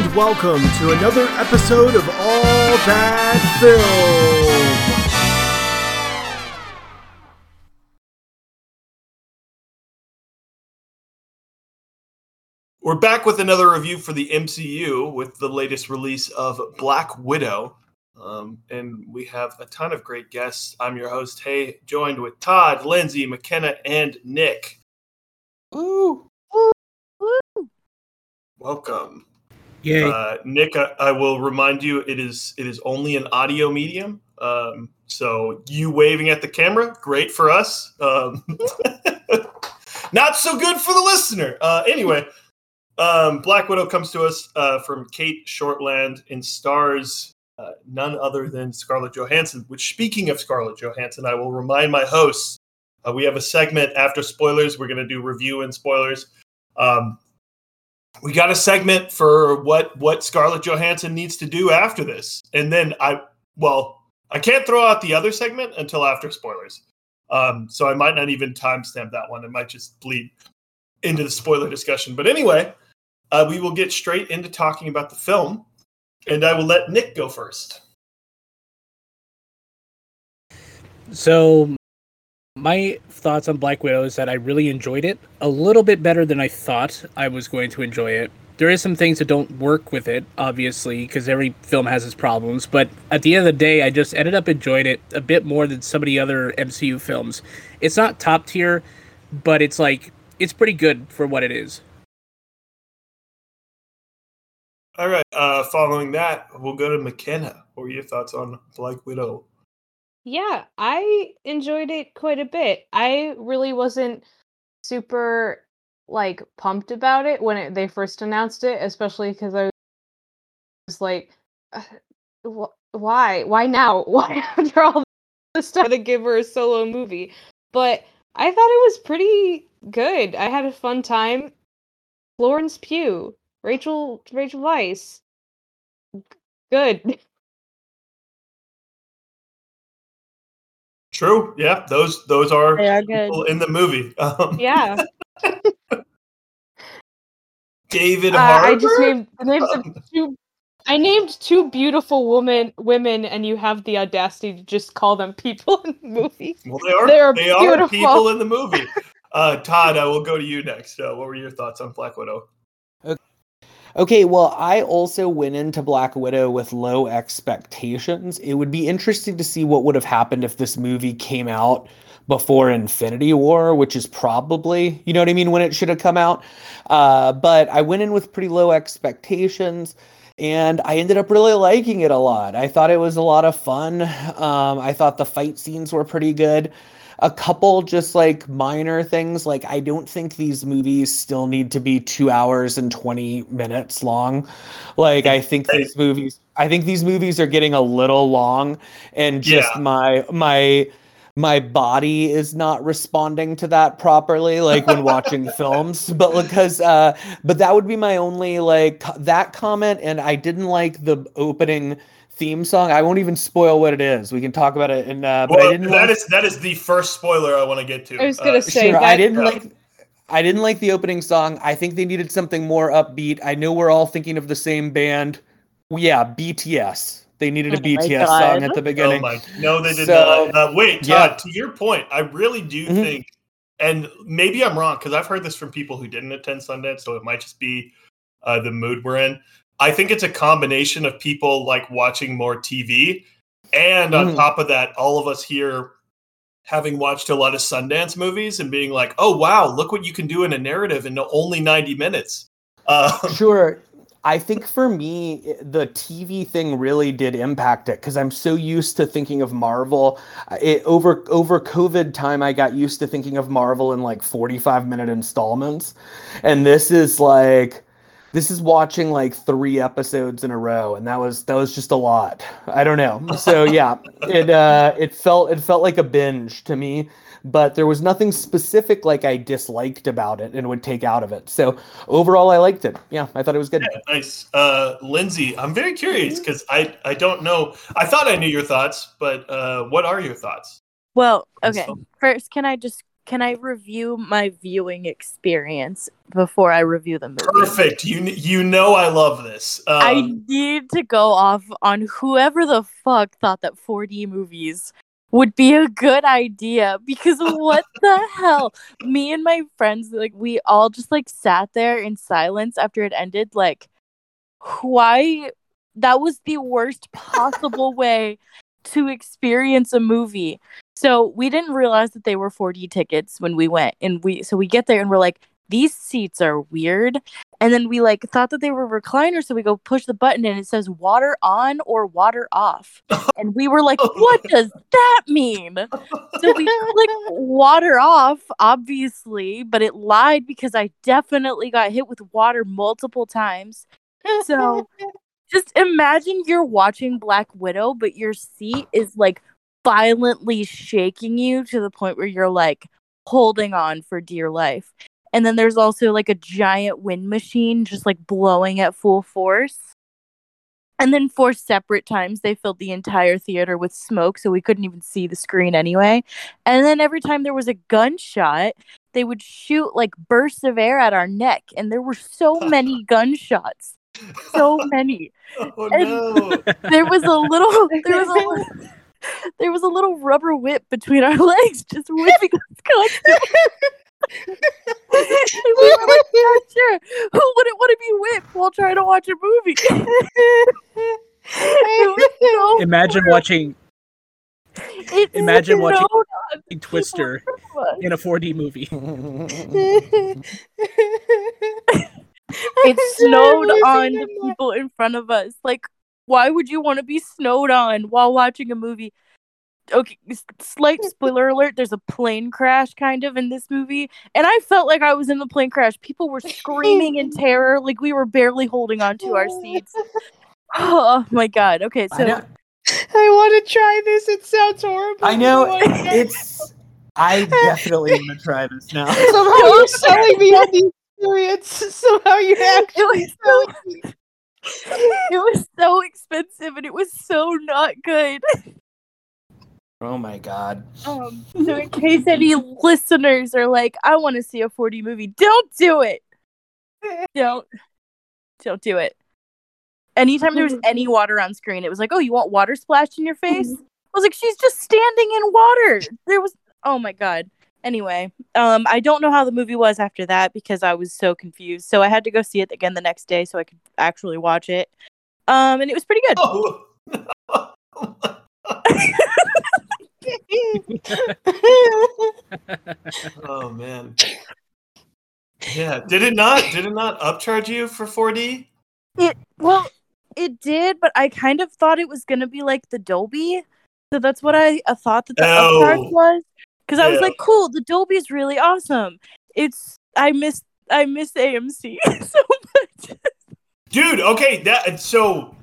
and welcome to another episode of All That Film. We're back with another review for the MCU with the latest release of Black Widow. Um, and we have a ton of great guests. I'm your host, Hey, joined with Todd, Lindsay, McKenna, and Nick. Ooh. Welcome. Yay. Uh, Nick, I, I will remind you it is it is only an audio medium. Um, so you waving at the camera, great for us. Um, not so good for the listener. Uh, anyway, um, Black Widow comes to us uh, from Cate Shortland and stars uh, none other than Scarlett Johansson. Which, speaking of Scarlett Johansson, I will remind my hosts uh, we have a segment after spoilers. We're going to do review and spoilers. Um, we got a segment for what what Scarlett Johansson needs to do after this, and then I well, I can't throw out the other segment until after spoilers. Um, so I might not even timestamp that one. It might just bleed into the spoiler discussion. But anyway, uh, we will get straight into talking about the film, and I will let Nick go first. So, my thoughts on Black Widow is that I really enjoyed it a little bit better than I thought I was going to enjoy it. There is some things that don't work with it, obviously, because every film has its problems. But at the end of the day, I just ended up enjoying it a bit more than some of the other MCU films. It's not top tier, but it's like it's pretty good for what it is. All right. Uh, following that, we'll go to McKenna. What were your thoughts on Black Widow? Yeah, I enjoyed it quite a bit. I really wasn't super like pumped about it when it, they first announced it, especially because I was like, wh- "Why? Why now? Why after all this stuff to give her a solo movie?" But I thought it was pretty good. I had a fun time. Florence Pugh, Rachel Rachel Weisz, good. True. Yeah, those those are They are good. people in the movie. Um, Yeah. David Uh. I just named the names of two. I named two beautiful women, women, and you have the audacity to just call them people in the movie. Well, they are. They are they are people in the movie. Uh, Todd, I will go to you next. Uh, what were your thoughts on Black Widow? Okay, well, I also went into Black Widow with low expectations. It would be interesting to see what would have happened if this movie came out before Infinity War, which is probably, you know what I mean, when it should have come out. Uh, but I went in with pretty low expectations and I ended up really liking it a lot. I thought it was a lot of fun. Um, I thought the fight scenes were pretty good a couple just like minor things. Like i don't think these movies still need to be two hours and 20 minutes long. Like i think these movies i think these movies are getting a little long and just Yeah. my my my body is not responding to that properly like when watching films. But because uh but that would be my only like that comment. And i didn't like the opening theme song i won't even spoil what it is we can talk about it and uh but Well, i didn't that like is that is the first spoiler I want to get to. I was Uh, gonna say sure, I didn't like I didn't like the opening song. I think they needed something more upbeat. I know we're all thinking of the same band. Yeah, BTS. They needed a Oh my BTS song at the Oh beginning. my! No, they did So- not. Uh, wait, Yeah. To your point, I really do Mhm. think, and maybe I'm wrong because I've heard this from people who didn't attend Sundance, so it might just be uh, the mood we're in. I think it's a combination of people like watching more TV, and on Mhm. top of that, all of us here having watched a lot of Sundance movies and being like, "Oh wow, look what you can do in a narrative in only 90 minutes." Uh, Sure. I think for me, the TV thing really did impact it because I'm so used to thinking of Marvel. It over over COVID time, I got used to thinking of Marvel in like 45 minute installments, and this is like this is watching like three episodes in a row, and that was that was just a lot. I don't know. So yeah, it uh, it felt it felt like a binge to me. But there was nothing specific like I disliked about it and would take out of it. So overall, I liked it. Yeah, I thought it was good. Nice. Uh, Lindsay, I'm very curious because I, I don't know. I thought I knew your thoughts, but uh, what are your thoughts? Well, okay. fine. First, can I just can I review my viewing experience before I review the movie? Perfect. You you know I love this. Um, I need to go off on whoever the fuck thought that 4D movies would be a good idea because what the hell? Me and my friends, like, we all just like sat there in silence after it ended. Like, why? That was the worst possible way to experience a movie. So we didn't realize that they were 4D tickets when we went, and we so we get there and we're like, these seats are weird. And then we like thought that they were recliners, so we go push the button and it says water on or water off. And we were like, what does that mean? So we clicked water off, obviously, but it lied because I definitely got hit with water multiple times. So just imagine you're watching Black Widow, but your seat is like violently shaking you to the point where you're like holding on for dear life. And then there's also like a giant wind machine just like blowing at full force. And then four separate times they filled the entire theater with smoke so we couldn't even see the screen anyway. And then every time there was a gunshot, they would shoot like bursts of air at our neck and there were so many gunshots. So many. oh and- no. There was a little there was a little there was a little rubber whip between our legs just whipping us constantly. We were like, "Yeah, sure. Who wouldn't want to be whipped while trying to watch a movie? So Imagine horrible. watching It imagine watching- snowed Twister in front of us. in a 4D movie. It snowed on the people in front of us. Like, why would you want to be snowed on while watching a movie? Okay, slight spoiler alert. There's a plane crash kind of in this movie, and I felt like I was in the plane crash. People were screaming in terror, like we were barely holding on to our seats. Oh my god. Okay, so know, I want to try this. It sounds horrible. I know Oh it's. I definitely want to try this now. Somehow you're selling me on the experience. Somehow you're actually selling me. it was so expensive and it was so not good. Oh my god. Um, so in case any listeners are like, I want to see a 4D movie, don't do it. Don't, don't do it. Anytime there was any water on screen, it was like, oh, you want water splashed in your face? I was like, she's just standing in water. There was, oh my god. Anyway, um, I don't know how the movie was after that because I was so confused. So I had to go see it again the next day so I could actually watch it. Um, and it was pretty good. Oh. oh man. Yeah. Did it not? Did it not upcharge you for 4D? It well, it did, but I kind of thought it was gonna be like the Dolby, so that's what I, thought that the Oh. upcharge was. Because I was like, cool, the Dolby is really awesome. It's I miss I miss AMC so much. Dude, okay, that so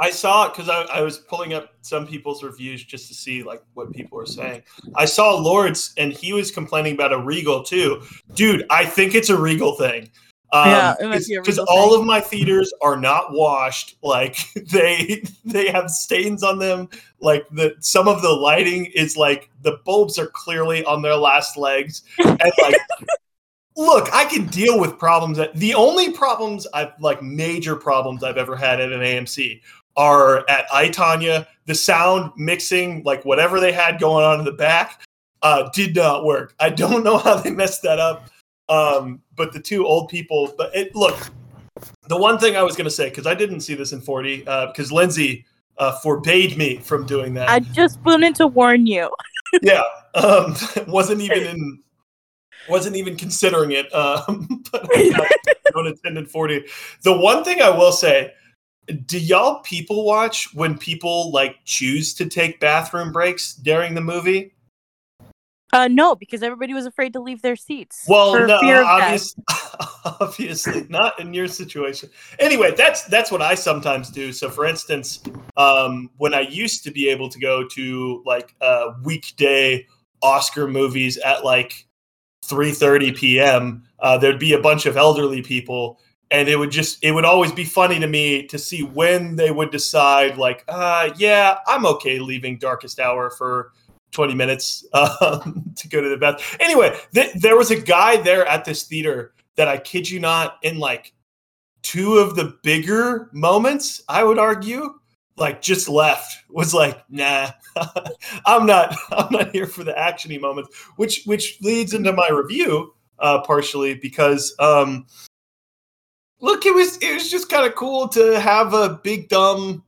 I saw it because I, I was pulling up some people's reviews just to see like what people were saying. I saw Lords and he was complaining about a Regal too. Dude, I think it's a Regal thing. Um, Yeah, it might be a because all of my theaters are not washed. Like they they have stains on them. Like the some of the lighting is like the bulbs are clearly on their last legs. And like look, I can deal with problems that the only problems I've like major problems I've ever had at an AMC are at I Tanya. The sound mixing, like whatever they had going on in the back, uh, did not work. I don't know how they messed that up. Um, but the two old people, but it look, the one thing I was gonna say, because I didn't see this in 40, uh, because Lindsay uh, forbade me from doing that. I just wanted to warn you. yeah, um, wasn't even in, wasn't even considering it. Um, but I don't attended 40. The one thing I will say, do y'all people watch when people like choose to take bathroom breaks during the movie? Uh, no, because everybody was afraid to leave their seats. Well, for no, fear of death. obvious, obviously not in your situation. Anyway, that's that's what I sometimes do. So, for instance, um, when I used to be able to go to like uh, weekday Oscar movies at like 3:30 p.m., uh, there'd be a bunch of elderly people, and it would just it would always be funny to me to see when they would decide like, uh, yeah, I'm okay leaving Darkest Hour for 20 minutes um, to go to the bathroom. Anyway, th- there was a guy there at this theater that I kid you not, in like two of the bigger moments, I would argue, like just left was like, nah, I'm not, I'm not here for the actiony moments, which which leads into my review uh, partially because um, look, it was it was just kind of cool to have a big dumb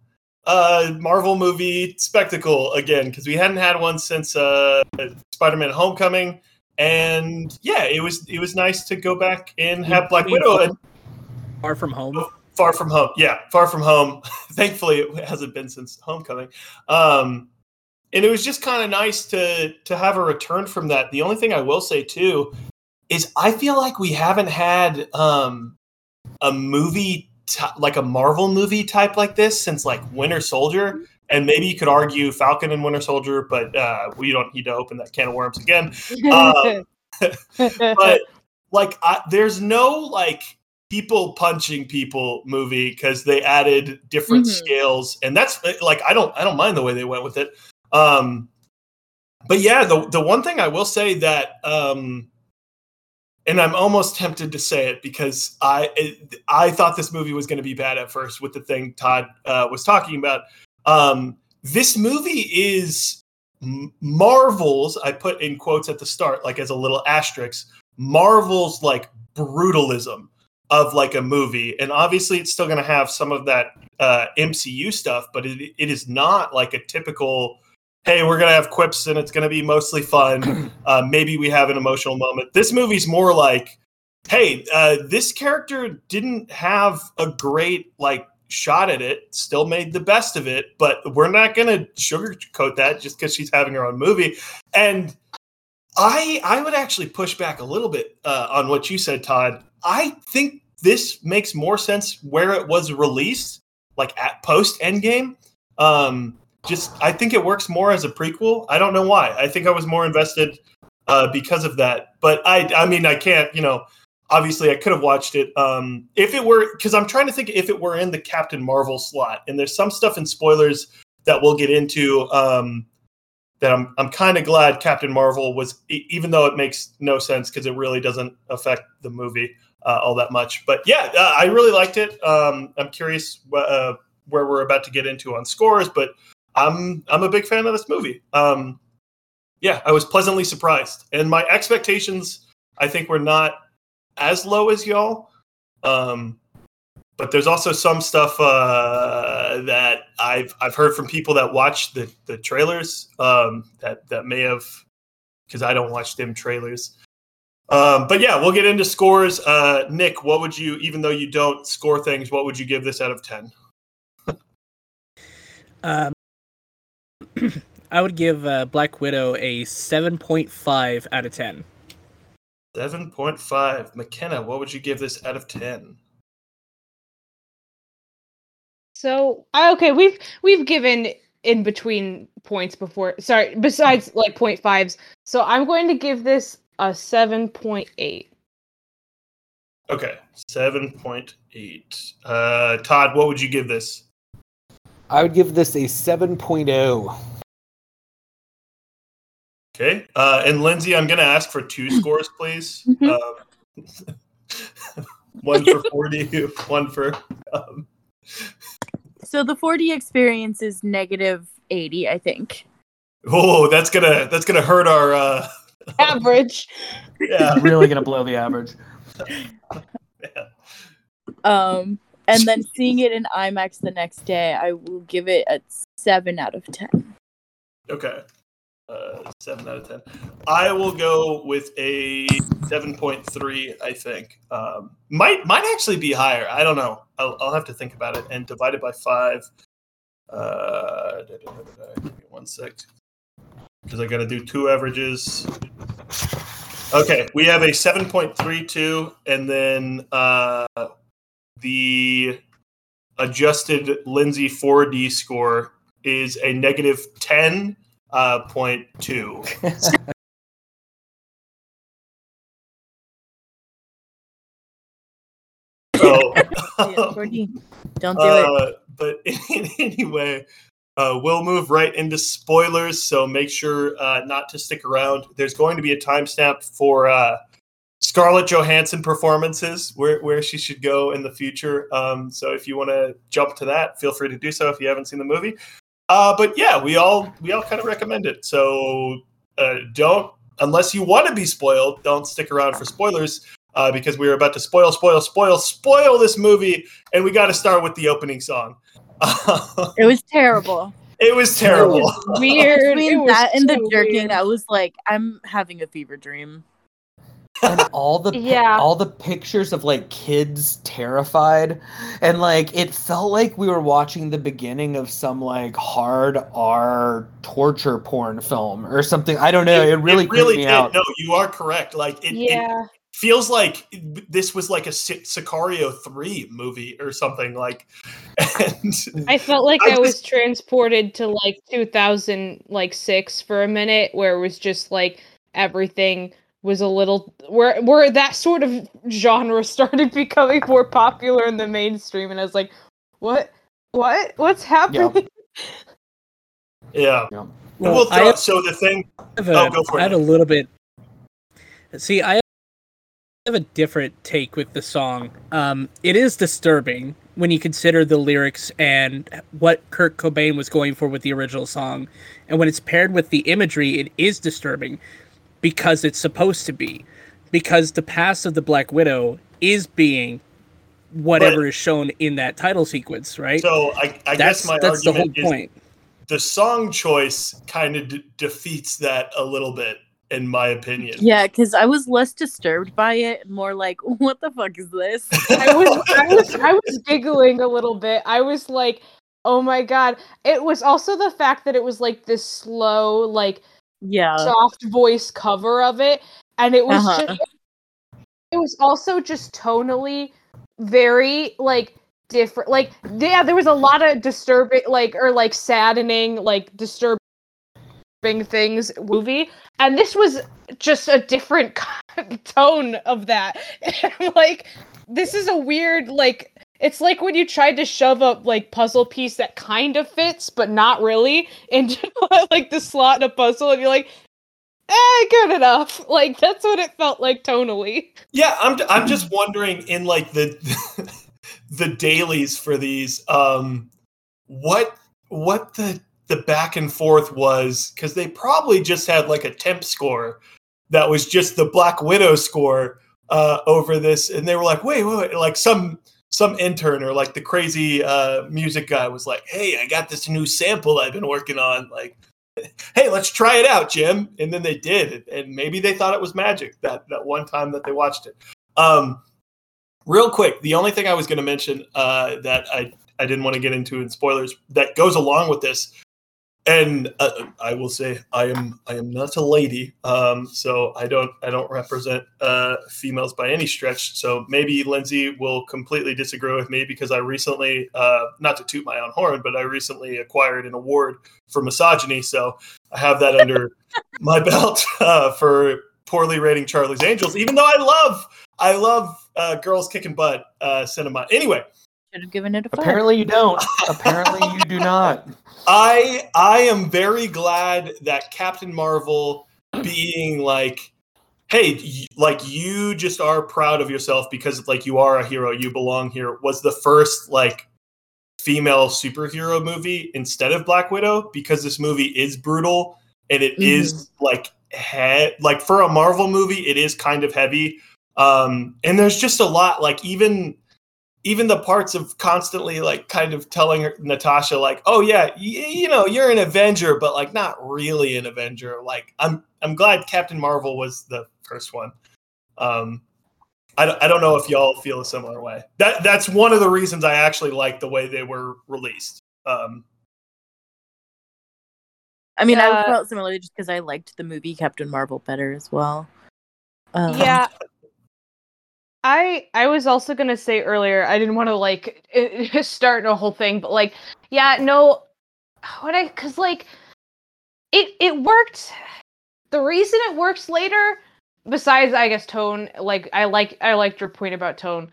uh, Marvel movie spectacle again because we hadn't had one since uh, Spider-Man: Homecoming, and yeah, it was it was nice to go back and have Black Widow and Far from home. Far from home, yeah, far from home. Thankfully, it hasn't been since Homecoming. Um, and it was just kind of nice to to have a return from that. The only thing I will say too is I feel like we haven't had um, a movie t- like a Marvel movie type like this since like Winter Soldier. And maybe you could argue Falcon and Winter Soldier, but uh, we don't need to open that can of worms again. Um, but like, I, there's no like people punching people movie because they added different Mhm. scales, and that's uh, like I don't I don't mind the way they went with it. Um, but yeah, the the one thing I will say that um, and I'm almost tempted to say it because I I thought this movie was going to be bad at first with the thing Todd uh, was talking about. Um, this movie is Marvel's. I put in quotes at the start, like as a little asterisk. Marvel's like brutalism of like a movie, and obviously it's still going to have some of that uh, MCU stuff, but it, it is not like a typical. Hey, we're gonna have quips and it's gonna be mostly fun uh, maybe we have an emotional moment. This movie's more like, hey, uh, this character didn't have a great like shot at it, still made the best of it, but we're not gonna sugarcoat that just because she's having her own movie. And I I would actually push back a little bit uh, on what you said, Todd. I think this makes more sense where it was released, like at post Endgame. Um, just I think it works more as a prequel. I don't know why. I think I was more invested uh, because of that. But I I mean I can't you know obviously I could have watched it um, if it were because I'm trying to think if it were in the Captain Marvel slot. And there's some stuff in spoilers that we'll get into um, that I'm I'm kind of glad Captain Marvel was even though it makes no sense because it really doesn't affect the movie uh, all that much. But yeah, uh, I really liked it. Um, I'm curious uh, where we're about to get into on scores, but I'm I'm a big fan of this movie. Um, yeah, I was pleasantly surprised, and my expectations I think were not as low as y'all. Um, but there's also some stuff uh, that I've I've heard from people that watch the the trailers um, that that may have because I don't watch them trailers. Um, but yeah, we'll get into scores. Uh, Nick, what would you, even though you don't score things, what would you give this out of ten? Um, I would give uh, Black Widow a 7.5 out of 10. Seven point five. McKenna, what would you give this out of ten? So okay, we've we've given in between points before. Sorry, besides like point fives. So I'm going to give this a seven point eight. Okay, seven point eight. Uh, Todd, what would you give this? I would give this a oh. 7.0. Okay, uh, and Lindsay, I'm going to ask for two scores, please. Mhm. Um, one for forty, one for. Um, So the 4D experience is negative 80, I think. oh, that's gonna that's gonna hurt our. Uh, Average. yeah, Really gonna blow the average. yeah. Um, and then seeing it in IMAX the next day, I will give it a 7 out of 10. Okay. Uh, seven out of ten. I will go with a seven point three. I think um, might might actually be higher. I don't know. I'll, I'll have to think about it. And divided by five. Uh, one sec, because I got to do two averages. Okay, we have a seven point three two, and then uh, the adjusted Lindsay 4D score is a negative 10.2. uh, point. So, Yeah, 4D. Don't do it. uh, but anyway, uh, we'll move right into spoilers, so make sure uh, not to stick around. There's going to be a timestamp for uh, Scarlett Johansson performances, where where she should go in the future. Um, so if you want to jump to that, feel free to do so if you haven't seen the movie. Uh, but yeah, we all we all kind of recommend it. So uh, don't unless you want to be spoiled, don't stick around for spoilers. Uh, because we are about to spoil, spoil, spoil, spoil this movie, and we got to start with the opening song. It was terrible. it was terrible. It was weird. Between that and the jerking, weird. I was like, I'm having a fever dream. And all the Yeah. all the pictures of like kids terrified and like it felt like we were watching the beginning of some like hard r torture porn film or something i don't know it, really creeped me did. out No, you are correct. Like it, it feels like this was like a Si- Sicario three movie or something. Like, and I felt like I I, was just- transported to like 2000 like 6 for a minute where it was just like everything was a little where where that sort of genre started becoming more popular in the mainstream and I was like what what what's happening yeah. Yeah. Well, we'll I throw, have so the thing. I have a, Oh, go for I it, had a little bit. See, I have a different take with the song. Um, it is disturbing when you consider the lyrics and what Kurt Cobain was going for with the original song, and when it's paired with the imagery, it is disturbing because it's supposed to be. Because the past of the Black Widow is being whatever is shown in that title sequence, right? So I, I that's guess my that's the whole argument is point. the song choice kind of de- defeats that a little bit, in my opinion. Yeah, because I was less disturbed by it, more like, what the fuck is this? I was I was I was giggling a little bit. I was like, "Oh my god." It was also the fact that it was like this slow like Yeah. soft voice cover of it and it was Uh-huh. just it was also just tonally very like different like yeah there was a lot of disturbing like or like saddening like disturbing things movie and this was just a different tone of that like this is a weird like it's like when you tried to shove a like puzzle piece that kind of fits but not really into like the slot in a puzzle and you're like eh good enough. Like that's what it felt like tonally. Yeah, I'm I'm just wondering in like the the dailies for these um what what the the back and forth was cuz they probably just had like a temp score that was just the Black Widow score uh over this and they were like wait wait, wait like some some intern or like the crazy uh music guy was like hey I got this new sample I've been working on like hey, let's try it out, Jim. And then they did, and maybe they thought it was magic that that one time that they watched it. Um, real quick, the only thing I was going to mention uh, that I I didn't want to get into in spoilers that goes along with this, and uh, I will say I am I am not a lady, um, so I don't I don't represent uh, females by any stretch. So maybe Lindsay will completely disagree with me because I recently, uh, not to toot my own horn, but I recently acquired an award for misogyny. So I have that under my belt uh, for poorly rating Charlie's Angels, even though I love I love uh, girls kicking butt uh, cinema. Anyway, Should have given it a five. apparently you don't. Apparently you do not. I I am very glad that Captain Marvel being like hey y- like you just are proud of yourself because like you are a hero you belong here was the first like female superhero movie instead of Black Widow because this movie is brutal and it is like he- like for a Marvel movie it is kind of heavy. Um and there's just a lot like even even the parts of constantly like kind of telling her, Natasha like, "Oh yeah, y- you know, you're an Avenger, but like not really an Avenger." Like I'm I'm glad Captain Marvel was the first one. Um I don't, I don't know if y'all feel a similar way. That that's one of the reasons I actually like the way they were released. Um I mean, I felt similarly just because I liked the movie Captain Marvel better as well. Um, yeah i i was also gonna say earlier i didn't want to like start a whole thing but like yeah no what i because like it it worked the reason it works later besides i guess tone like i like i liked your point about tone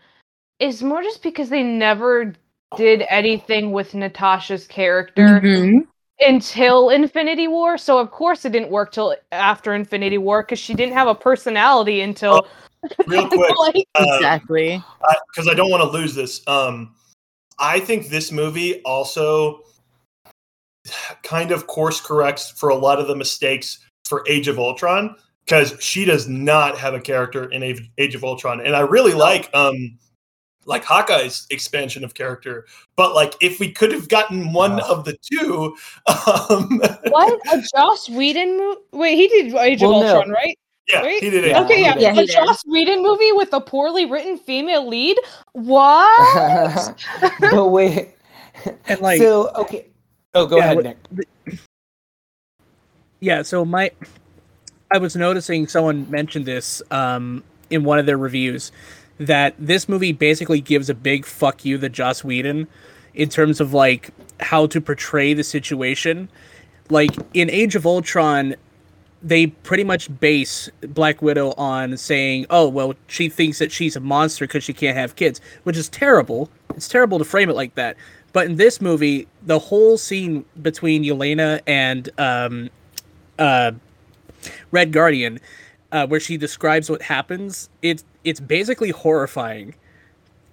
is more just because they never did anything with natasha's character mhm. until Infinity War. So of course it didn't work till after Infinity War because she didn't have a personality until Real quick, like, uh, exactly. because I don't want to lose this. Um, I think this movie also kind of course corrects for a lot of the mistakes for Age of Ultron because she does not have a character in Age Age of Ultron, and I really like um like Hawkeye's expansion of character. But like, if we could have gotten one Yeah. of the two, um, what a Joss Whedon movie? Wait, he did Age Well, of no. Ultron, right? Yeah, Right? he did it. Okay, he yeah, did. Yeah, a. Joss Whedon movie with a poorly written female lead. What? but wait. And like, so okay. Oh, go Yeah, ahead, what- Nick. yeah. So my, I was noticing someone mentioned this um, in one of their reviews that this movie basically gives a big fuck you to Joss Whedon in terms of like how to portray the situation. Like in Age of Ultron, they pretty much base Black Widow on saying, "Oh, well, she thinks that she's a monster because she can't have kids," which is terrible. It's terrible to frame it like that. But in this movie, the whole scene between Yelena and um, uh, Red Guardian, uh, where she describes what happens, it's it's basically horrifying,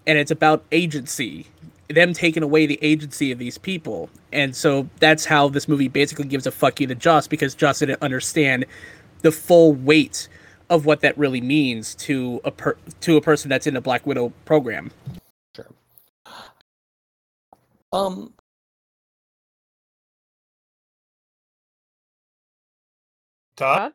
and it's about agency, them taking away the agency of these people, and so that's how this movie basically gives a fuck you to Joss because Joss didn't understand the full weight of what that really means to a per- to a person that's in a Black Widow program. Sure. Um, Todd?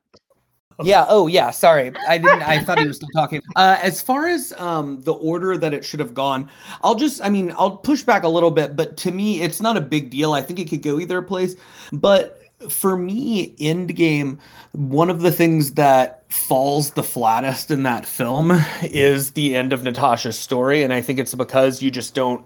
Yeah. Oh, yeah. Sorry, I didn't. I thought he was still talking. Uh, as far as um the order that it should have gone, I'll just. I mean, I'll push back a little bit, but to me, it's not a big deal. I think it could go either place. But for me, Endgame, one of the things that falls the flattest in that film is the end of Natasha's story, and I think it's because you just don't.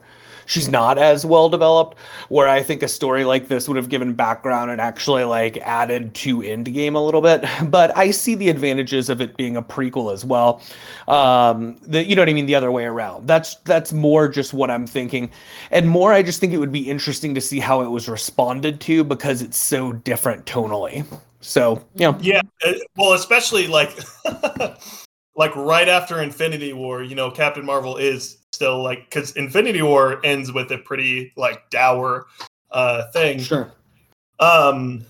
She's not as well developed. Where I think a story like this would have given background and actually like added to Endgame a little bit. But I see the advantages of it being a prequel as well. Um, the you know what I mean, the other way around. That's that's more just what I'm thinking, and more I just think it would be interesting to see how it was responded to because it's so different tonally. So know, Yeah, uh, well, especially like like right after Infinity War, you know, Captain Marvel is still like because Infinity War ends with a pretty like dour uh thing. sure. Um,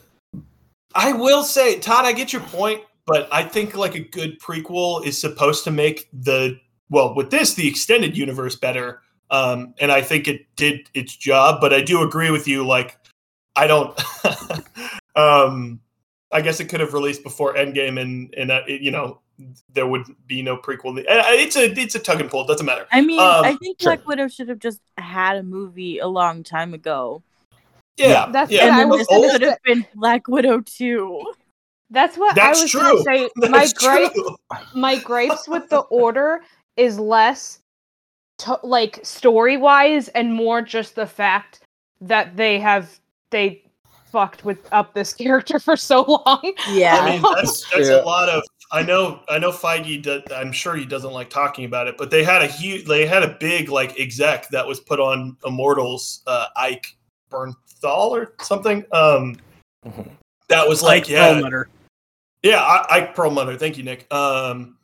I will say, Todd, I get your point, but I think like a good prequel is supposed to make the well with this the extended universe better. Um, and I think it did its job, but I do agree with you. Like, I don't. um, I guess it could have released before Endgame, and and uh, it, you know there would be no prequel. It's a it's a tug and pull. It doesn't matter. I mean, Um, I think sure. Black Widow should have just had a movie a long time ago. Yeah, That's- yeah. Yeah, and I then was this gonna could say- have been Black Widow 2. That's what That's I was true. gonna say. my That's gripe, true. my gripes with the order is less to, like story wise and more just the fact that they have they fucked with up this character for so long. Yeah. I mean, that's that's Yeah. a lot of. I know, I know. Feige. Does, I'm sure he doesn't like talking about it, but they had a huge, they had a big like exec that was put on Immortals, uh, Ike Bernthal or something. Um, Mhm. that was like, Like yeah, Perlmutter. yeah, I, Ike Perlmutter. Thank you, Nick. Um,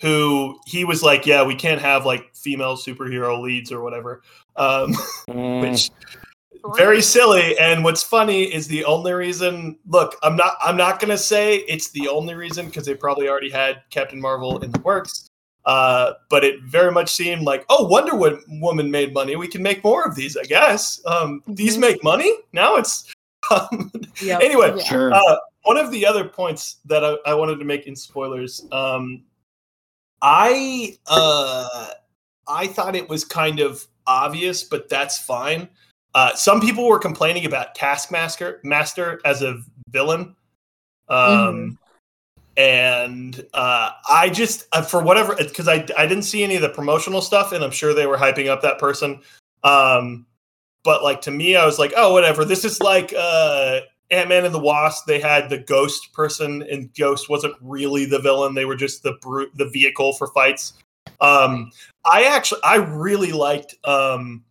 who he was like, yeah, we can't have like female superhero leads or whatever. Um, Mm, which very silly and what's funny is the only reason look i'm not i'm not gonna say it's the only reason because they probably already had captain marvel in the works uh, but it very much seemed like oh wonder woman made money we can make more of these i guess um, these Mhm. make money now it's um, Yep. anyway Yeah. sure. uh, one of the other points that I, I wanted to make in spoilers, um, I uh, I thought it was kind of obvious, but that's fine. Uh, some people were complaining about Taskmaster Master as a villain, um, and uh, I just uh, for whatever because I I didn't see any of the promotional stuff, and I'm sure they were hyping up that person. Um, but like to me, I was like, oh, whatever. This is like uh, Ant Man and the Wasp. They had the Ghost person, and Ghost wasn't really the villain. They were just the brute, the vehicle for fights. Um, I actually, I really liked um,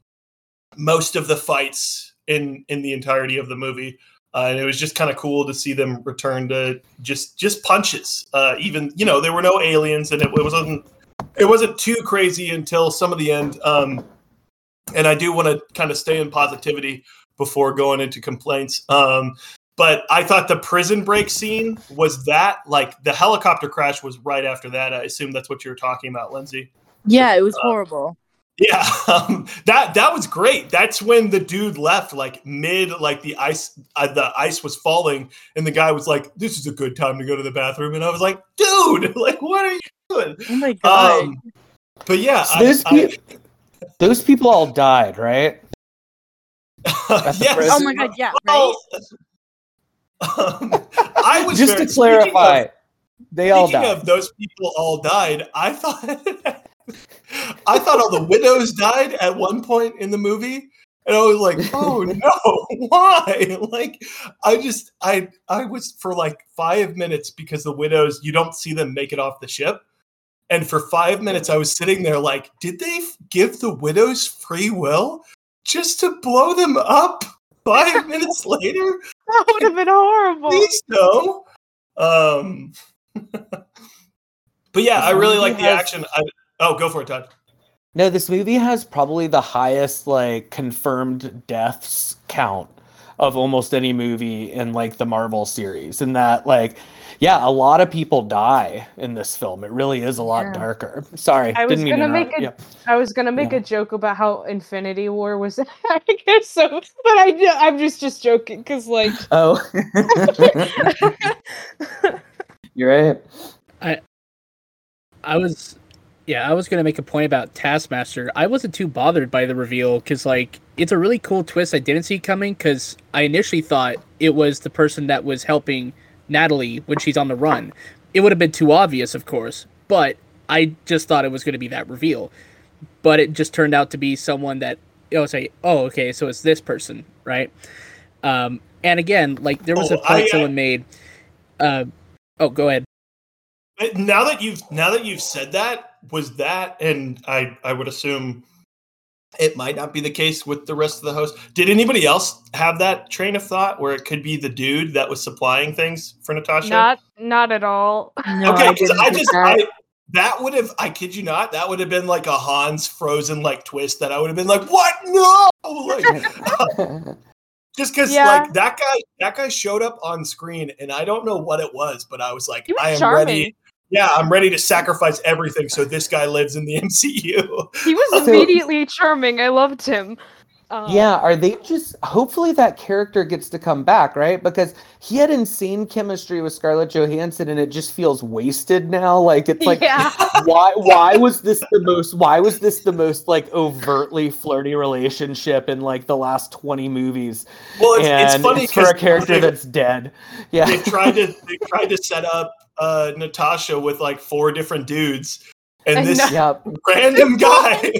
most of the fights in in the entirety of the movie. Uh, and it was just kind of cool to see them return to just just punches. Uh, even you know there were no aliens, and it, it wasn't it wasn't too crazy until some of the end. Um, and I do want to kind of stay in positivity before going into complaints. Um, but I thought the prison break scene was that like the helicopter crash was right after that. I assume that's what you were talking about, Lindsay. Yeah, it was Uh, horrible. Yeah, um, that that was great. That's when the dude left, like mid, like the ice, uh, the ice was falling, and the guy was like, "This is a good time to go to the bathroom," and I was like, "Dude, like, what are you doing?" Oh my god. Um, but yeah, So I, those, I, pe- those people all died, right? At yes. oh my god, yeah, right? Well, um, I was Just very- to speaking of- clarify, they all died. of those people all died, I thought I thought all the widows died at one point in the movie. And I was like, oh no, why? Like I just I I was for like five minutes because the widows, you don't see them make it off the ship. And for five minutes I was sitting there like, did they f- give the widows free will just to blow them up five minutes later? That would have been horrible. Please no. Um, but yeah, This I really like the has- action. I, oh, go for it, Todd. No, this movie has probably the highest like confirmed deaths count of almost any movie in like the Marvel series. And that like yeah, a lot of people die in this film. It really is a lot Yeah. darker. Sorry, I was didn't mean gonna make interrupt. a- Yeah. I was gonna make Yeah. a joke about how Infinity War was. I guess so, but I I'm just just joking because like Oh. You're right. I I was, yeah, I was gonna make a point about Taskmaster. I wasn't too bothered by the reveal because, like, it's a really cool twist I didn't see coming. Because I initially thought it was the person that was helping Natalie when she's on the run. It would have been too obvious, of course, but I just thought it was going to be that reveal. But it just turned out to be someone that I was like, oh, okay, so it's this person, right? Um, and again, like there was Oh, a point I- someone made. Uh, oh, go ahead. Uh, Now that you've now that you've said that, was that, and I I would assume it might not be the case with the rest of the host. Did anybody else have that train of thought where it could be the dude that was supplying things for Natasha? not not at all. No, okay, I 'cause didn't I just that. I, that would have I kid you not, that would have been like a Hans frozen like twist that I would have been like, what? No, like just because Yeah. like that guy that guy showed up on screen and I don't know what it was, but I was like, was I am charming. ready. Yeah, I'm ready to sacrifice everything so this guy lives in the MCU. He was So- immediately charming. I loved him. Uh, Yeah, are they just hopefully that character gets to come back, right? Because he had insane chemistry with Scarlett Johansson and it just feels wasted now. Like it's like yeah. why why was this the most why was this the most like overtly flirty relationship in like the last 20 movies? Well, it's, and it's funny for a character they, that's dead. Yeah. they tried to they tried to set up uh, Natasha with like four different dudes, and this know. yeah. random guy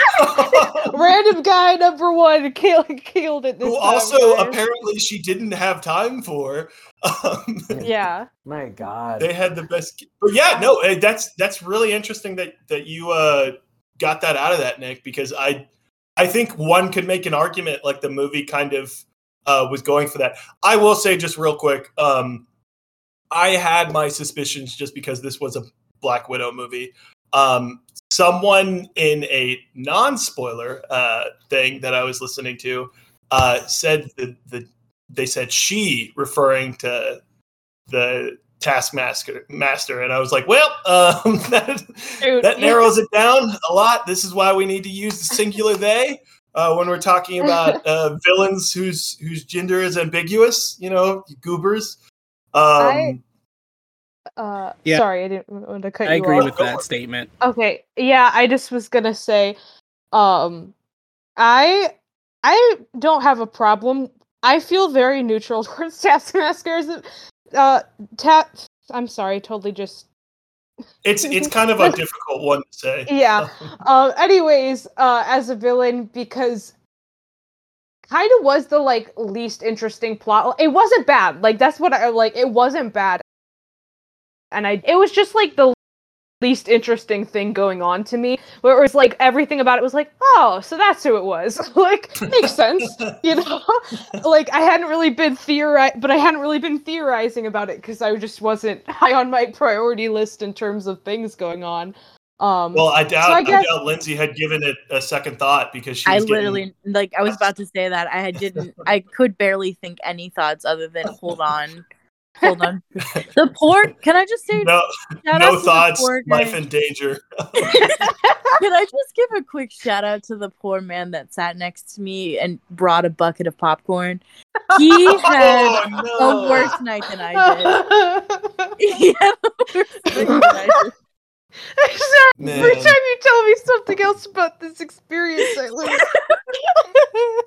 Random guy number one killed killed it. This who time, also guys. apparently she didn't have time for. Um, yeah. My god. they had the best, but yeah, no, that's that's really interesting that that you uh, got that out of that, Nick, because I I think one could make an argument like the movie kind of uh, was going for that. I will say just real quick, um, I had my suspicions just because this was a Black Widow movie. Um, someone in a non-spoiler uh, thing that I was listening to uh, said that the they said she referring to the taskmaster master and i was like well um, that, Dude, that yeah. narrows it down a lot this is why we need to use the singular they uh, when we're talking about uh, villains whose whose gender is ambiguous you know goobers I- Uh, Yeah. sorry, I didn't want to cut you. I you agree off. with that statement. Okay, yeah, I just was gonna say, um, I I don't have a problem. I feel very neutral towards Taskmaster's. Uh, tap. I'm sorry, totally just it's it's kind of a difficult one to say yeah. Uh, anyways, uh, as a villain, because kind of was the like least interesting plot. It wasn't bad. Like that's what I like. It wasn't bad, and I. It was just like the least interesting thing going on to me. Where it was like everything about it was like, oh, so that's who it was. like makes sense, you know. like I hadn't really been theorizing, but I hadn't really been theorizing about it because I just wasn't high on my priority list in terms of things going on. Um, Well, I doubt. I I, guess- doubt Lindsay had given it a second thought because she I literally like I was about to say that I had didn't I could barely think any thoughts other than hold on. Hold on. The poor can I just say no, no thoughts. Life in danger. Can I just give a quick shout out to the poor man that sat next to me and brought a bucket of popcorn? He had oh, no. a worse night than I did. He had a worse night than I did. Sorry, Man. every time you tell me something else about this experience, I lose.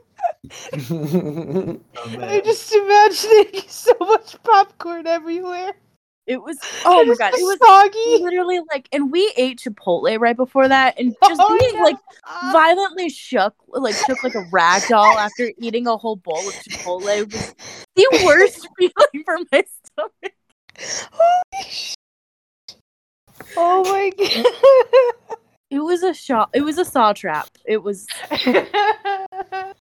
Oh, I'm just imagining so much popcorn everywhere. It was oh my It's god, it was soggy. literally like and we ate Chipotle right before that and just Oh, being yeah. like violently shook like shook like a rag doll after eating a whole bowl of Chipotle was the worst feeling for my stomach. Holy sh- Oh my god. It was a shot it was a saw trap. It was I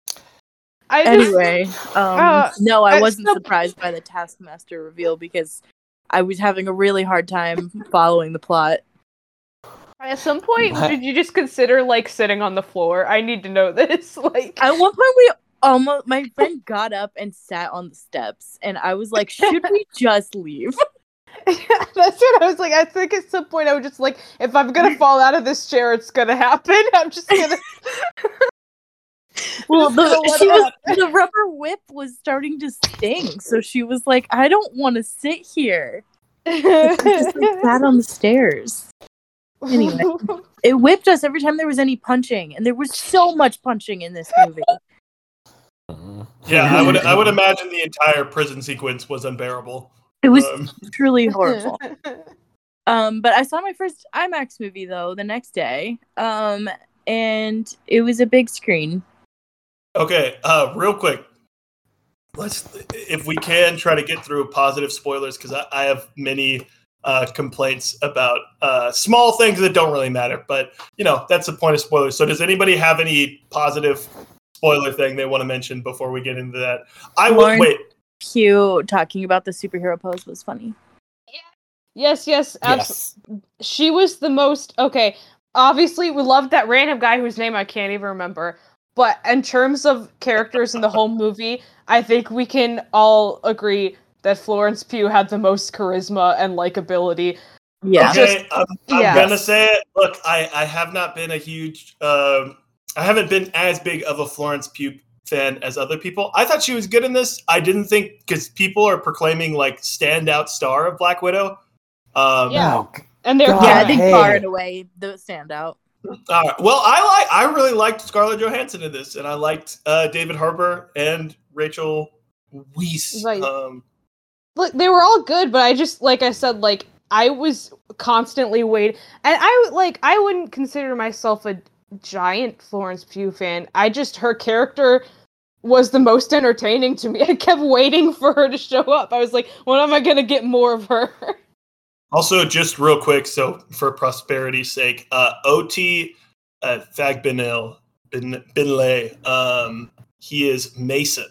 just, anyway. Um uh, no, I at wasn't some- surprised by the Taskmaster reveal because I was having a really hard time following the plot. at some point, What? did you just consider like sitting on the floor? I need to know this. Like, At one point, we almost my friend got up and sat on the steps, and I was like, "Should we just leave?" that's what I was like. I think at some point I was just like, if I'm gonna fall out of this chair, it's gonna happen. I'm just gonna. Well, the she was the rubber whip was starting to sting, so she was like, "I don't want to sit here." So she just like, sat on the stairs. Anyway. It whipped us every time there was any punching, and there was so much punching in this movie. Yeah, I would. I would imagine the entire prison sequence was unbearable. It was Um, truly horrible. Um, but I saw my first IMAX movie though the next day. Um, and it was a big screen. Okay, uh, real quick. Let's, if we can, try to get through positive spoilers because I, I have many uh, complaints about uh, small things that don't really matter. But you know, that's the point of spoilers. So, does anybody have any positive spoiler thing they want to mention before we get into that? I will Lauren? wait. Q talking about the superhero pose was funny. yes, yes, absolutely. She was the most okay. Obviously, we loved that random guy whose name I can't even remember. But in terms of characters in the whole movie, I think we can all agree that Florence Pugh had the most charisma and likability. Yeah. Okay, I'm, I'm yeah. gonna say it. Look, I, I have not been a huge, um, I haven't been as big of a Florence Pugh fan as other people. I thought she was good in this. I didn't think because people are proclaiming like standout star of Black Widow. Um, Yeah. Oh, And they're God, yeah, I think hey. far and away the standout. all right. Well, I like, I really liked Scarlett Johansson in this, and I liked uh, David Harbour and Rachel Weisz. Right. Um, look they were all good but i just like i said like i was constantly waiting and i would- like i wouldn't consider myself a giant florence pugh fan i just her character was the most entertaining to me i kept waiting for her to show up i was like when am i gonna get more of her Also, just real quick, so for prosperity's sake, uh, OT uh, Fagbinil Bin Binlay, um, he is Mason.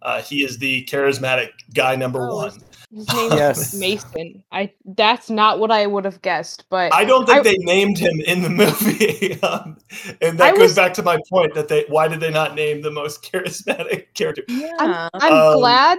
Uh, he is the charismatic guy number Oh, one. His name Yes. is mason i that's not what i would have guessed but I don't think I- they named him in the movie, um, and I that goes was- back to my point that they why did they not name the most charismatic character? Yeah. I'm Um, glad.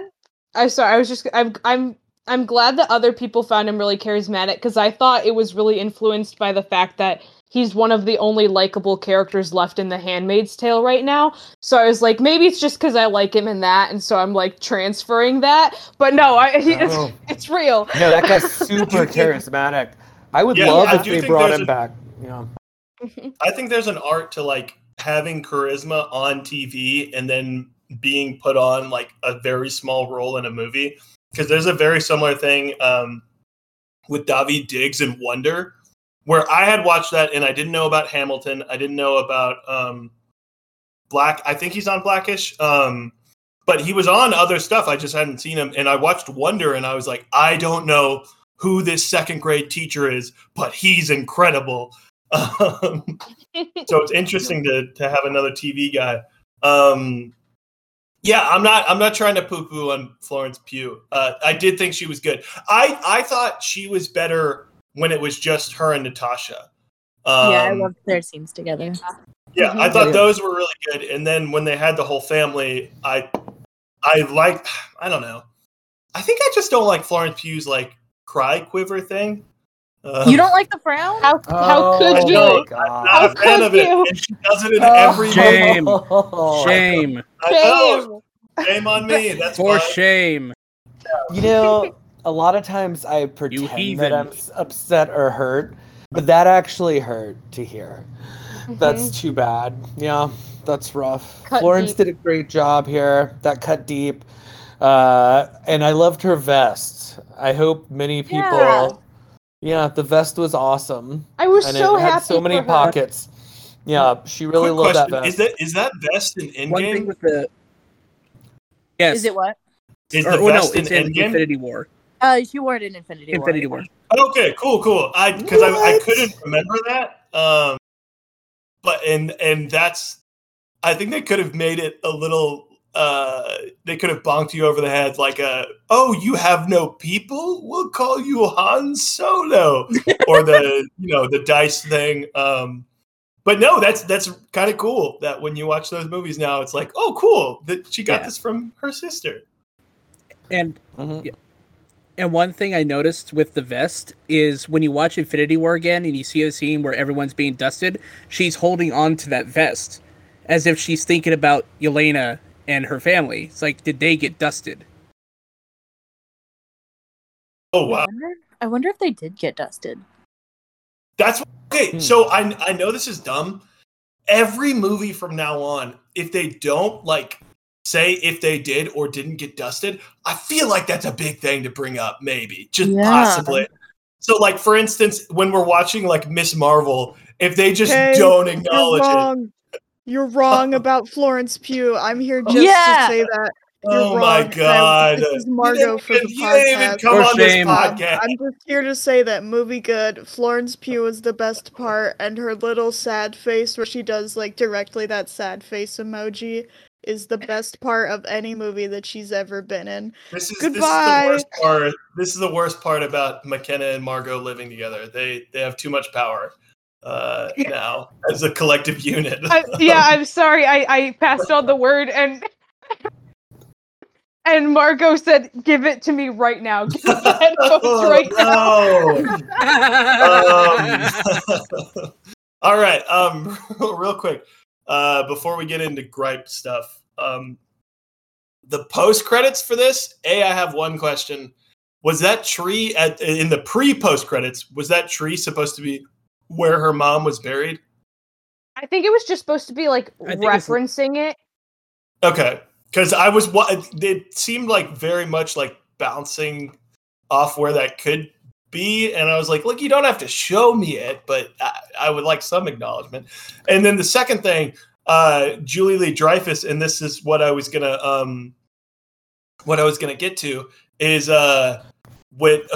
I sorry. I was just. I'm. I'm. I'm glad that other people found him really charismatic because I thought it was really influenced by the fact that he's one of the only likable characters left in The Handmaid's Tale right now. So I was like, maybe it's just because I like him in that, and so I'm like transferring that. But no, I. He, it's, Oh. it's real. No, that guy's super charismatic. I would Yeah, love I if they brought him a- back. Yeah. I think there's an art to like having charisma on TV and then being put on like a very small role in a movie. Because there's a very similar thing um, with David Diggs and Wonder, where I had watched that and I didn't know about Hamilton. I didn't know about um, Black. I think he's on Blackish. Um, but he was on other stuff. I just hadn't seen him. And I watched Wonder and I was like, I don't know who this second grade teacher is, but he's incredible. Um, so it's interesting to to have another TV guy. Um, yeah, I'm not I'm not trying to poo poo on Florence Pugh. Uh, I did think she was good. I I thought she was better when it was just her and Natasha. Um, yeah, I loved their scenes together. yeah, I Mhm. thought those were really good. And then when they had the whole family, I I like I don't know. I think I just don't like Florence Pugh's like cry quiver thing. Um, You don't like the frown? How how Oh, could you? know. I'm not How a fan could of it. you? And she does it in Oh. every Shame. Oh. Shame. I know. Shame. Shame on me. That's For fine. shame. You know, a lot of times I pretend heathen. that I'm upset or hurt, but that actually hurt to hear. That's too bad. Yeah, that's rough. Cut Florence deep. did a great job here. That cut deep. Uh, and I loved her vest. I hope many people. Yeah. Yeah, the vest was awesome. I was and so it had happy so many for her. pockets. Yeah, she really Quick loved that vest. Is that is that vest in One thing with the yes, Is it what? Is or, the oh, no, vest it's in in Infinity War. Uh, she wore it in Infinity War. Infinity War. Okay, cool, cool. I because I, I couldn't remember that. Um, but and and that's I think they could have made it a little. Uh, they could have bonked you over the head like a oh you have no people we'll call you Han Solo or the you know the dice thing. Um, but no, that's that's kind of cool that when you watch those movies now, it's like oh cool that she got Yeah. this from her sister. And Mhm. And one thing I noticed with the vest is when you watch Infinity War again and you see a scene where everyone's being dusted, she's holding on to that vest as if she's thinking about Yelena and her family. It's like, did they get dusted? Oh I wow. wonder, I wonder if they did get dusted. That's okay. Hmm. So I I know this is dumb. Every movie from now on, if they don't like say if they did or didn't get dusted, I feel like that's a big thing to bring up. Maybe just Yeah. possibly. So like for instance, when we're watching like Miss Marvel, if they just Hey, don't You're acknowledge it. You're wrong about Florence Pugh. I'm here just Yeah. to say that. You're oh wrong. my and I- god, This is You Margot didn't for even- the you didn't even podcast. come For on this shame. Um, podcast. I'm just here to say that movie good. Florence Pugh is the best part, and her little sad face, where she does like directly that sad face emoji, is the best part of any movie that she's ever been in. This is, Goodbye. this is the worst part. This is the worst part about McKenna and Margot living together. They they have too much power uh, now as a collective unit. I, yeah, I'm sorry. I, I passed on the word and and Margot said, "Give it to me right now. Give me the headphones Oh, right now." Um, all right. Um, real quick, uh, before we get into gripe stuff, um, the post credits for this. A, I have one question. Was that tree at in the pre post credits? Was that tree supposed to be where her mom was buried? I think it was just supposed to be like I think referencing it. Okay, because I was what it seemed like very much like bouncing off where that could and I was like, look, you don't have to show me it, but I, I would like some acknowledgement. And then the second thing, uh, Julie Lee Dreyfus, and this is what I was gonna um, what I was gonna get to is uh, when.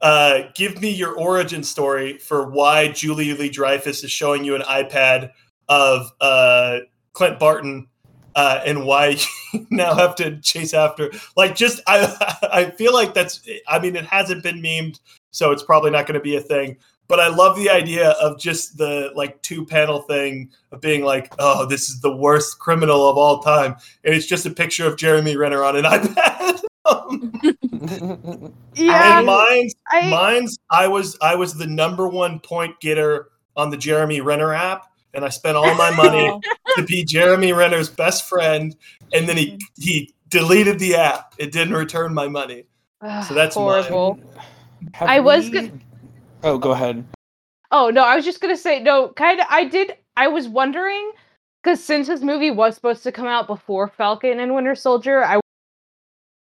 Uh, give me your origin story for why Julie Lee Dreyfus is showing you an iPad of uh, Clint Barton uh, and why you now have to chase after. Like, just I I feel like that's. I mean, it hasn't been memed, so it's probably not going to be a thing. But I love the idea of just the like two panel thing of being like, oh, this is the worst criminal of all time, and it's just a picture of Jeremy Renner on an iPad. Yeah, and mine's I mine's I was I was the number one point getter on the Jeremy Renner app, and I spent all my money Oh. to be Jeremy Renner's best friend, and then he mm-hmm. he deleted the app. It didn't return my money. Ugh, So that's horrible. Have I was gonna. Oh, go ahead. Oh no, I was just gonna say no. Kind of, I did. I was wondering because since this movie was supposed to come out before Falcon and Winter Soldier, I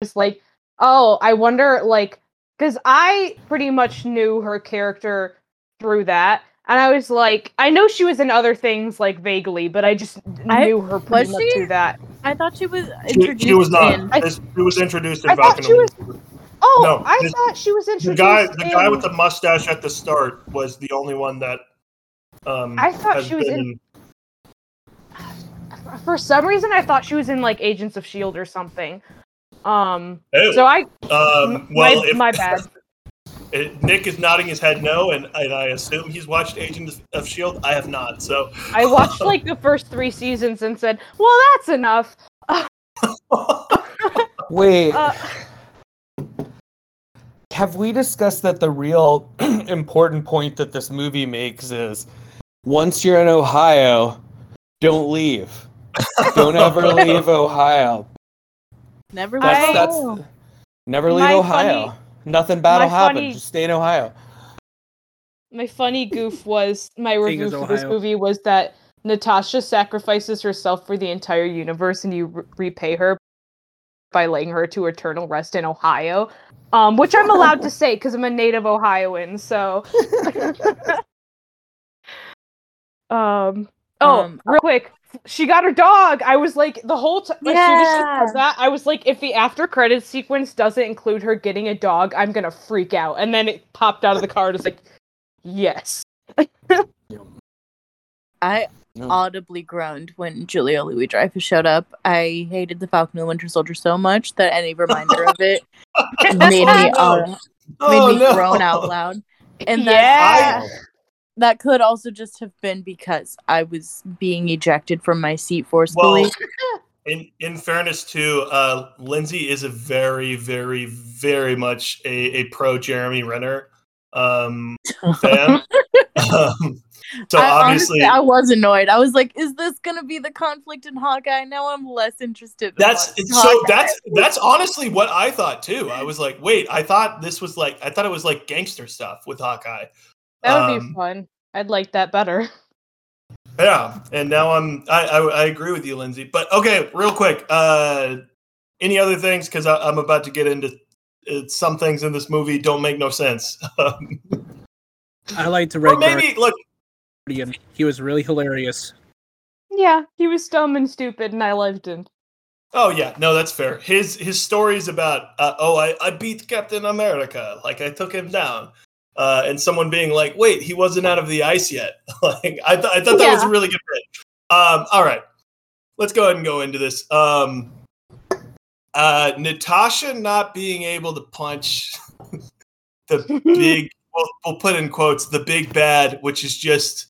was like, oh, I wonder, like, because I pretty much knew her character through that, and I was like, I know she was in other things like vaguely, but I just I- knew her pretty was much she? through that. I thought she was She, introduced she was not. in. I- This- she was introduced in I thought Falcon. she was- Oh, No, I this- thought she was introduced. The guy, the guy with the mustache at the start was the only one that. Um, I thought has she was been in- For some reason, I thought she was in like Agents of Shield or something. Um. So I. um, well, my, if, my bad. It- Nick is nodding his head no, and, and I assume he's watched Agents of Shield. I have not, so. I watched like the first three seasons and said, "Well, that's enough." Wait, Uh, have we discussed that the real important point that this movie makes is once you're in Ohio, don't leave. Don't ever leave Ohio. Never That's I- that's never leave My Ohio. funny- Nothing bad will my happen. Just stay in Ohio. my funny goof was my review is for this movie was that Natasha sacrifices herself for the entire universe, and you re- repay her by laying her to eternal rest in Ohio. Um, which I'm allowed to say because I'm a native Ohioan. So, um, oh, Um, real quick, she got her dog. I was like, the whole time, as soon as she Yeah. that, I was like, if the after credits sequence doesn't include her getting a dog, I'm gonna freak out. And then it popped out of the card. And it's like, yes. I audibly groaned when Julia Louis Dreyfus showed up. I hated the Falcon and Winter Soldier so much that any reminder of it made me uh, made Oh, me no. groan out loud. And that Yeah. That could also just have been because I was being ejected from my seat forcefully. Well, in in fairness to uh, Lindsay is a very, very, very much a, a pro Jeremy Renner um, fan. um, so I, obviously, honestly, I was annoyed. I was like, "Is this gonna be the conflict in Hawkeye?" Now I'm less interested. In that's so Hawkeye. that's that's honestly what I thought too. I was like, wait, I thought this was like I thought it was like gangster stuff with Hawkeye. That would Um, be fun. I'd like that better. Yeah, and now I'm I, I I agree with you, Lindsay. But okay, real quick, uh, any other things? Because I'm about to get into uh, some things in this movie don't make no sense. Um, I like the or Red maybe look, He was really hilarious. Yeah, he was dumb and stupid, and I loved him. Oh yeah, no, that's fair. His his stories about uh, oh I, I beat Captain America, like I took him down, uh, and someone being like, wait, he wasn't out of the ice yet. like I, th- I thought that was a really good bit. Um, all right, let's go ahead and go into this. Um, uh, Natasha not being able to punch the big, we'll, we'll put in quotes, the big bad, which is just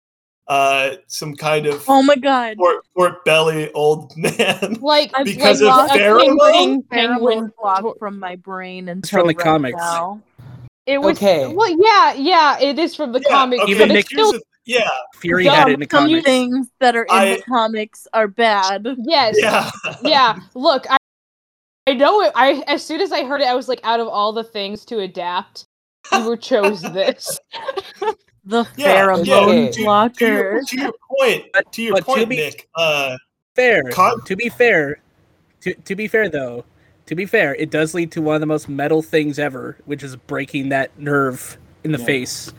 uh, some kind of Oh my god! port, port belly old man. Like I've Because like, of lost a pheromone? penguin, penguin blocked tor- from my brain and from the comics. Now. It was Okay. Well, yeah, yeah, it is from the Yeah, comics, okay, Even but Nick- it's still the- yeah, Fury Dumb. had it in the Some comics. things that are in I- the comics are bad. yes, yeah. yeah, Look, I, I know it. I as soon as I heard it, I was like, out of all the things to adapt, you were chose this. The Yeah, pheromone yeah. To your, blocker. to your point, But- to your but to point, be- Nick. Uh, Fair. Con- to be fair, to to be fair though, to be fair, it does lead to one of the most metal things ever, which is breaking that nerve in the Yeah. face.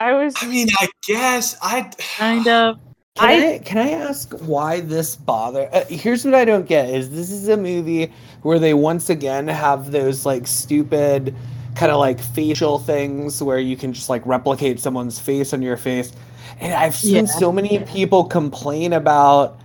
I was. I mean, I guess I. Kind of. Can I- I, can I ask why this bother? Uh, here's what I don't get: is this is a movie where they once again have those like stupid kind of like facial things where you can just like replicate someone's face on your face, and I've seen Yeah. so many people complain about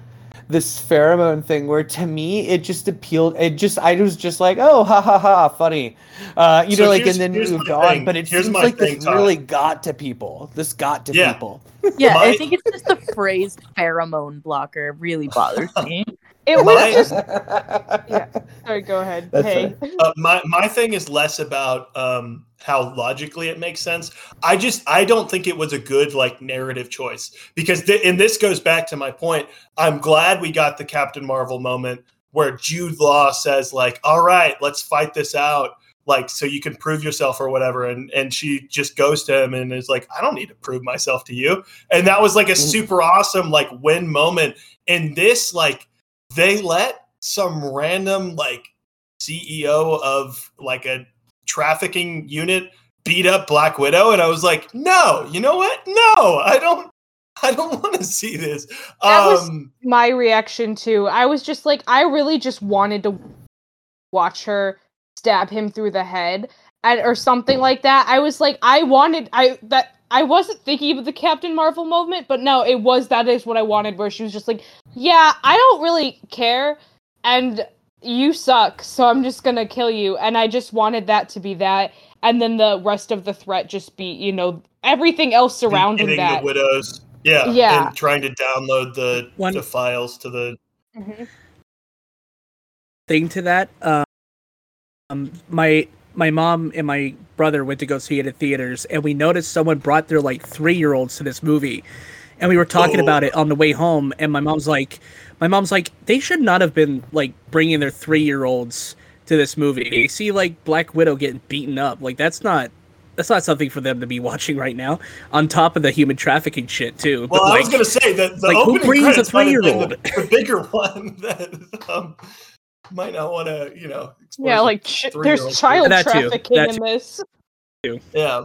this pheromone thing where to me it just appealed it just i was just like oh ha ha ha funny uh you So know like here's- and then here's moved on thing. but it Here's seems like thing, this Todd. really got to people this got to Yeah. people Yeah, My- I think it's just the phrase pheromone blocker really bothers me. It was My- just. Sorry, go ahead. Hey. Uh, my my thing is less about um, how logically it makes sense. I just I don't think it was a good like narrative choice because th- and this goes back to my point. I'm glad we got the Captain Marvel moment where Jude Law says like, "All right, let's fight this out." Like so you can prove yourself or whatever, and and she just goes to him and is like, "I don't need to prove myself to you," and that was like a Mm. super awesome like win moment. And this like they let some random like CEO of like a trafficking unit beat up Black Widow, and I was like, no, you know what? No, I don't. I don't want to see this. That was- Um, my reaction too. I was just like, I really just wanted to watch her stab him through the head and or something like that. I was like, I wanted I that I wasn't thinking of the Captain Marvel moment, but no, it was that is what I wanted, where she was just like, Yeah, I don't really care and you suck, so I'm just gonna kill you. And I just wanted that to be that. And then the rest of the threat just be, you know, everything else surrounding Hitting that. the widows. Yeah. Yeah. And trying to download the, One- the files to the Mhm. thing to that. Um, my my mom and my brother went to go see it at theaters, and we noticed someone brought their like three year olds to this movie, and we were talking Oh. about it on the way home, and my mom's like, my mom's like, they should not have been like bringing their three year olds to this movie. They see like Black Widow getting beaten up, like that's not. That's not something for them to be watching right now. On top of the human trafficking shit too. Well, but, I like, was gonna say that the like, who opening brings a credits might have been three-year-old? the, the bigger one that um, might not want to, you know. Yeah, like ch- three-year-old there's child That too, trafficking that in this. Yeah.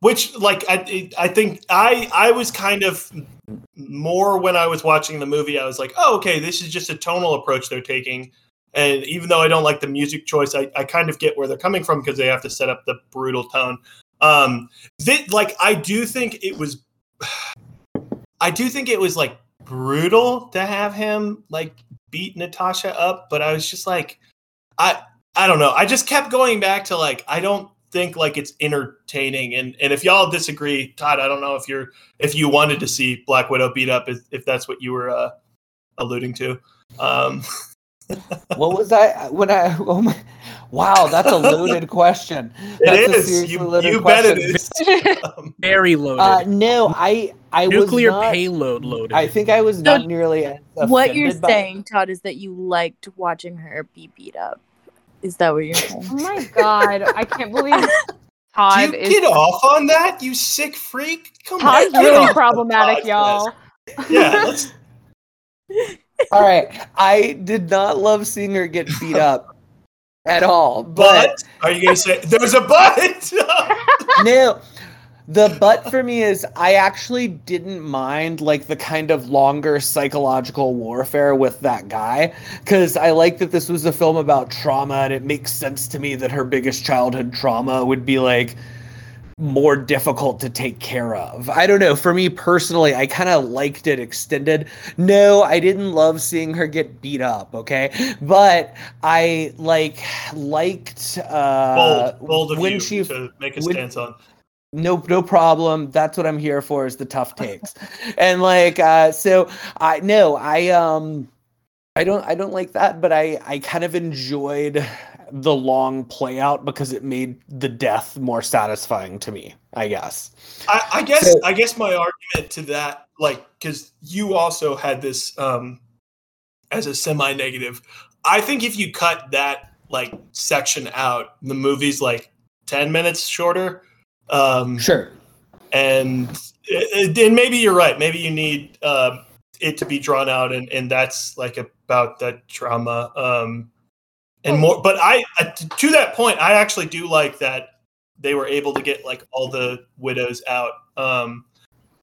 Which, like, I, I think I, I was kind of more when I was watching the movie. I was like, oh, okay, this is just a tonal approach they're taking. And even though I don't like the music choice, I, I kind of get where they're coming from because they have to set up the brutal tone. Um, thi- like, I do think it was, I do think it was like brutal to have him like beat Natasha up, but I was just like, I, I don't know. I just kept going back to like I don't think like it's entertaining. And and if y'all disagree, Todd, I don't know if you're if you wanted to see Black Widow beat up, if, if that's what you were uh, alluding to. Um, What was I when I? Oh my! Wow, that's a loaded question. That's it a You, loaded you bet it question. is. Very loaded. Uh, no, I I Nuclear was not, payload loaded. I think I was So, not nearly. What you're by- saying, Todd, is that you liked watching her be beat up. Is that what you're saying? Oh my god, I can't believe do Todd you is get off on that, you sick freak? Come Todd's on, get really problematic, y'all. Yeah, let's. All right, I did not love seeing her get beat up at all, but But are you gonna say there's a but? no. The but for me is I actually didn't mind like the kind of longer psychological warfare with that guy because I like that this was a film about trauma and it makes sense to me that her biggest childhood trauma would be like more difficult to take care of. I don't know. For me personally, I kind of liked it extended. No, I didn't love seeing her get beat up, okay? But I like liked uh bold, bold of when you she to make a when- stance on. no no problem that's what i'm here for is the tough takes and like uh so i no i um i don't i don't like that but i i kind of enjoyed the long play out because it made the death more satisfying to me i guess I, I guess So- I guess my argument to that, like, because you also had this um, as a semi-negative. I think if you cut that like section out, the movie's like ten minutes shorter. Um, sure and and maybe you're right. Maybe you need uh, it to be drawn out, and and that's like about that trauma. Um, and more, but I to that point, I actually do like that they were able to get like all the widows out. Um,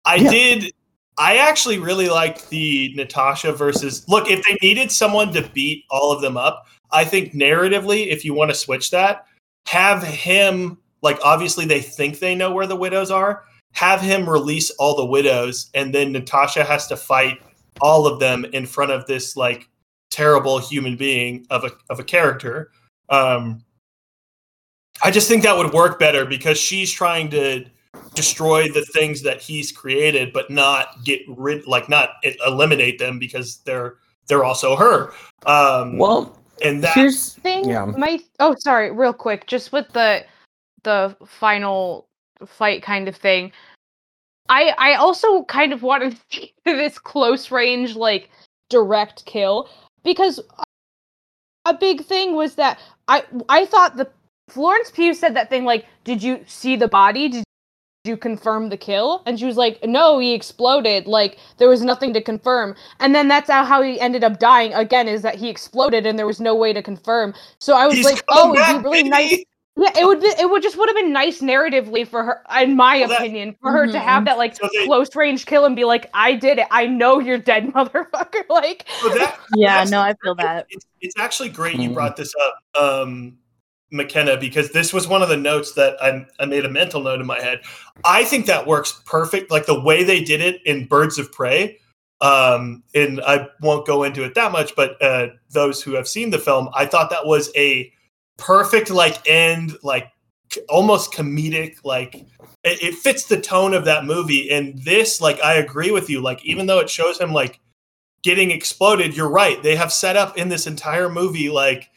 I Yeah. did. I actually really liked the Natasha versus. Look, if they needed someone to beat all of them up, I think narratively, if you want to switch that, have him like obviously they think they know where the widows are. Have him release all the widows, and then Natasha has to fight all of them in front of this like terrible human being of a of a character. Um, I just think that would work better because she's trying to destroy the things that he's created, but not get rid, like not eliminate them because they're they're also her. Um, well and that here's thing Yeah. my oh sorry real quick just with the the final fight kind of thing i i also kind of wanted to see this close range like direct kill because a big thing was that i i thought the florence pugh said that thing like did you see the body? Did you confirm the kill? And she was like no he exploded. Like there was nothing to confirm. And then that's how, he ended up dying again is that he exploded and there was no way to confirm. So i was he's like oh it'd be really baby! nice yeah it would be it would just would have been nice narratively for her in my Well, that- opinion for her to have that like So they- close range kill and be like i did it i know you're dead motherfucker like So that Yeah, no, I feel that. It's, it's actually great you Mhm. brought this up. Um, McKenna because this was one of the notes that I, I made a mental note in my head. I think that works perfect. Like the way they did it in Birds of Prey. Um, and I won't go into it that much, but uh, those who have seen the film, I thought that was a perfect like end, like almost comedic, like it, it fits the tone of that movie. And this, like, I agree with you. Like, even though it shows him like getting exploded, you're right. They have set up in this entire movie like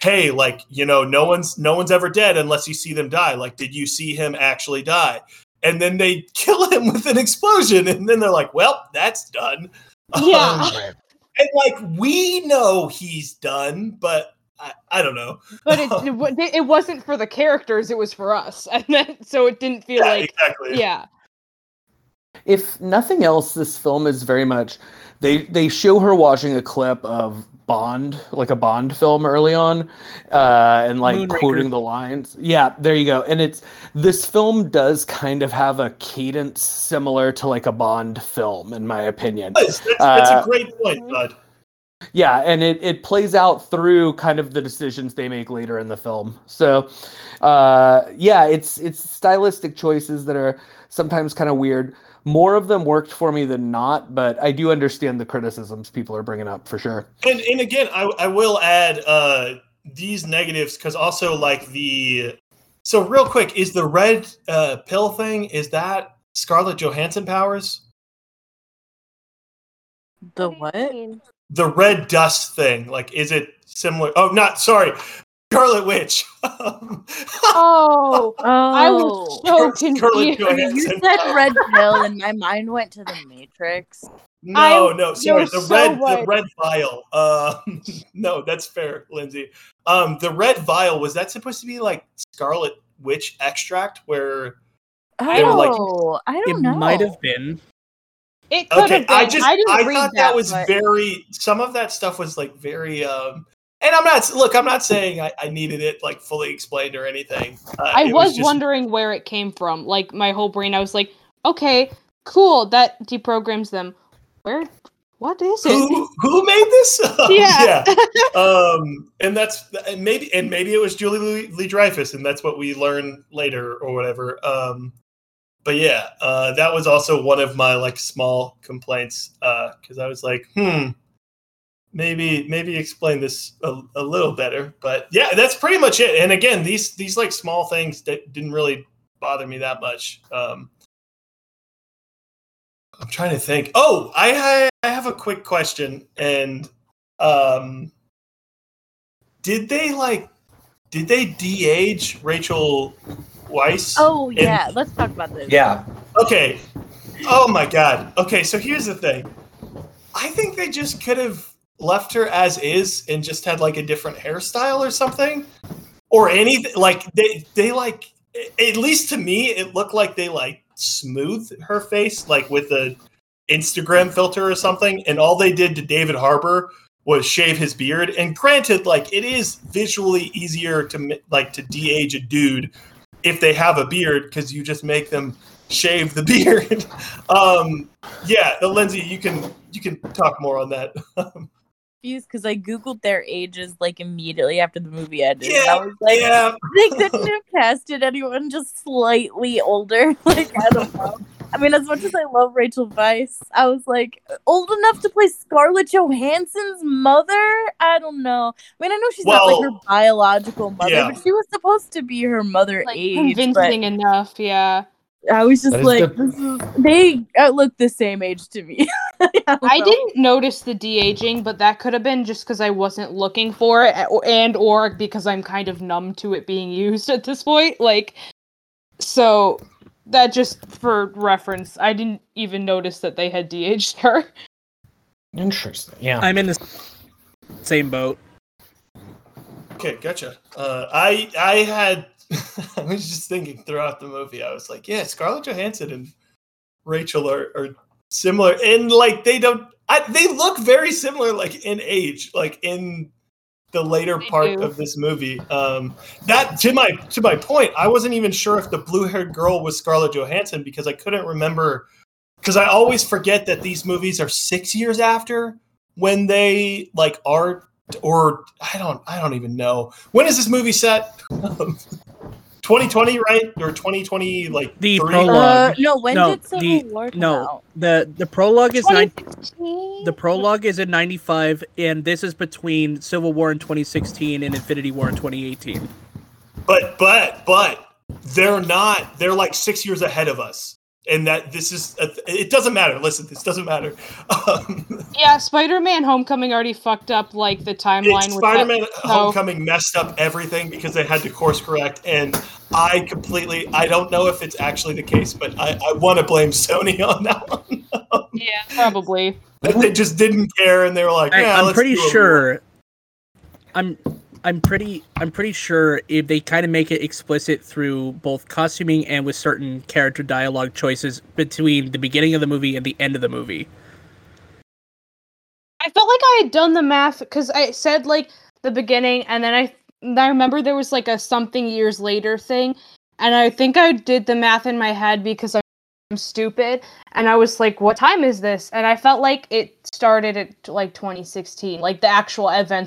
hey like you know no one's no one's ever dead unless you see them die like did you see him actually die and then they kill him with an explosion and then they're like well that's done Yeah. Um, and like we know he's done but i, I don't know but it, it it wasn't for the characters; it was for us, and then so it didn't feel yeah, like exactly yeah. if nothing else, this film is very much they they show her watching a clip of Bond, like a Bond film early on, uh, and like Moonraker. quoting the lines. Yeah, there you go. And it's this film does kind of have a cadence similar to like a Bond film, in my opinion. that's, that's, that's Uh, a great point bud Yeah, and it, it plays out through kind of the decisions they make later in the film. So, uh, yeah, it's it's stylistic choices that are sometimes kind of weird. More of them worked for me than not, but I do understand the criticisms people are bringing up for sure. and and again i, I will add uh these negatives because also like the so real quick is the red uh pill thing is that scarlett johansson powers The what? The red dust thing like is it similar oh not sorry scarlet witch Oh, I was so confused. You said red pill, and my mind went to the Matrix. no I- no sorry the so red the red vial uh no that's fair lindsay um the red vial was that supposed to be like scarlet witch extract where They were like- Oh, I don't know. It might have been. It could okay have been. i just I i, thought that, that, was but- very some of that stuff was like very um and i'm not look i'm not saying i, I needed it like fully explained or anything uh, I it was, just- wondering where it came from. Like my whole brain, I was like, okay, cool, that deprograms them. Where? What is it? who who made this Um, Yeah. um and that's and maybe and maybe it was julie lee, lee dreyfus and that's what we learn later or whatever um but yeah uh that was also one of my like small complaints uh because i was like hmm maybe maybe explain this a, a little better but yeah that's pretty much it. And again these these like small things that didn't really bother me that much um i'm trying to think. Oh i i have a quick question and um did they like did they de-age rachel weisz Oh And- yeah, let's talk about this. Yeah, Okay. Oh my god. Okay, so here's the thing. I think they just could have left her as is and just had like a different hairstyle or something. Or anything like they they like at least to me it looked like they like smoothed her face like with a Instagram filter or something and all they did to David Harbour was shave his beard and granted like it is visually easier to like to de-age a dude if they have a beard because you just make them shave the beard. um, yeah, uh, Lindsay, you can you can talk more on that. because I googled their ages like immediately after the movie ended. yeah, I was like, yeah. they couldn't have casted anyone just slightly older. Like I don't know. I mean, as much as I love Rachel Weisz, I was like old enough to play Scarlett Johansson's mother. I don't know. I mean, I know she's not like her biological mother, yeah. but she was supposed to be her mother like age. but- convincing enough, yeah. I was just That is like, good. this is, they uh, look the same age to me. I, I didn't notice the de aging, but that could have been just because I wasn't looking for it, and or because I'm kind of numb to it being used at this point. Like, so that just for reference, I didn't even notice that they had de-aged her. interesting. Yeah, I'm in the same boat. Okay, gotcha. Uh, I I had I was just thinking throughout the movie. I was like, yeah, Scarlett Johansson and Rachel are, are similar, and like they don't. I, they look very similar, like in age, like in the later They part do. of this movie. Um, that to my to my point, I wasn't even sure if the blue haired girl was Scarlett Johansson because I couldn't remember. Because I always forget that these movies are six years after when they like are or I don't I don't even know when is this movie set. 2020, right? Or 2020, like The three? prologue. Uh, no, when no, did Civil the- War come no, out? the the prologue is nine. The prologue is in '95, and this is between Civil War in 2016 and Infinity War in 2018. But but but they're not. They're like six years ahead of us, and that this is. It doesn't matter. Listen, this doesn't matter. Um, Yeah, Spider-Man: Homecoming already fucked up like the timeline. with Spider-Man: so- Homecoming messed up everything because they had to course correct, and I completely. I don't know if it's actually the case, but I, I want to blame Sony on that one. Yeah, probably. they just didn't care, and they were like, I, "Yeah, I'm let's pretty do what we sure. I'm I'm pretty I'm pretty sure if they kind of make it explicit through both costuming and with certain character dialogue choices between the beginning of the movie and the end of the movie. I felt like I had done the math because I said like the beginning, and then I I remember there was like a something years later thing, and I think I did the math in my head because I'm stupid, and I was like, "What time is this?" And I felt like it started at like 2016, like the actual events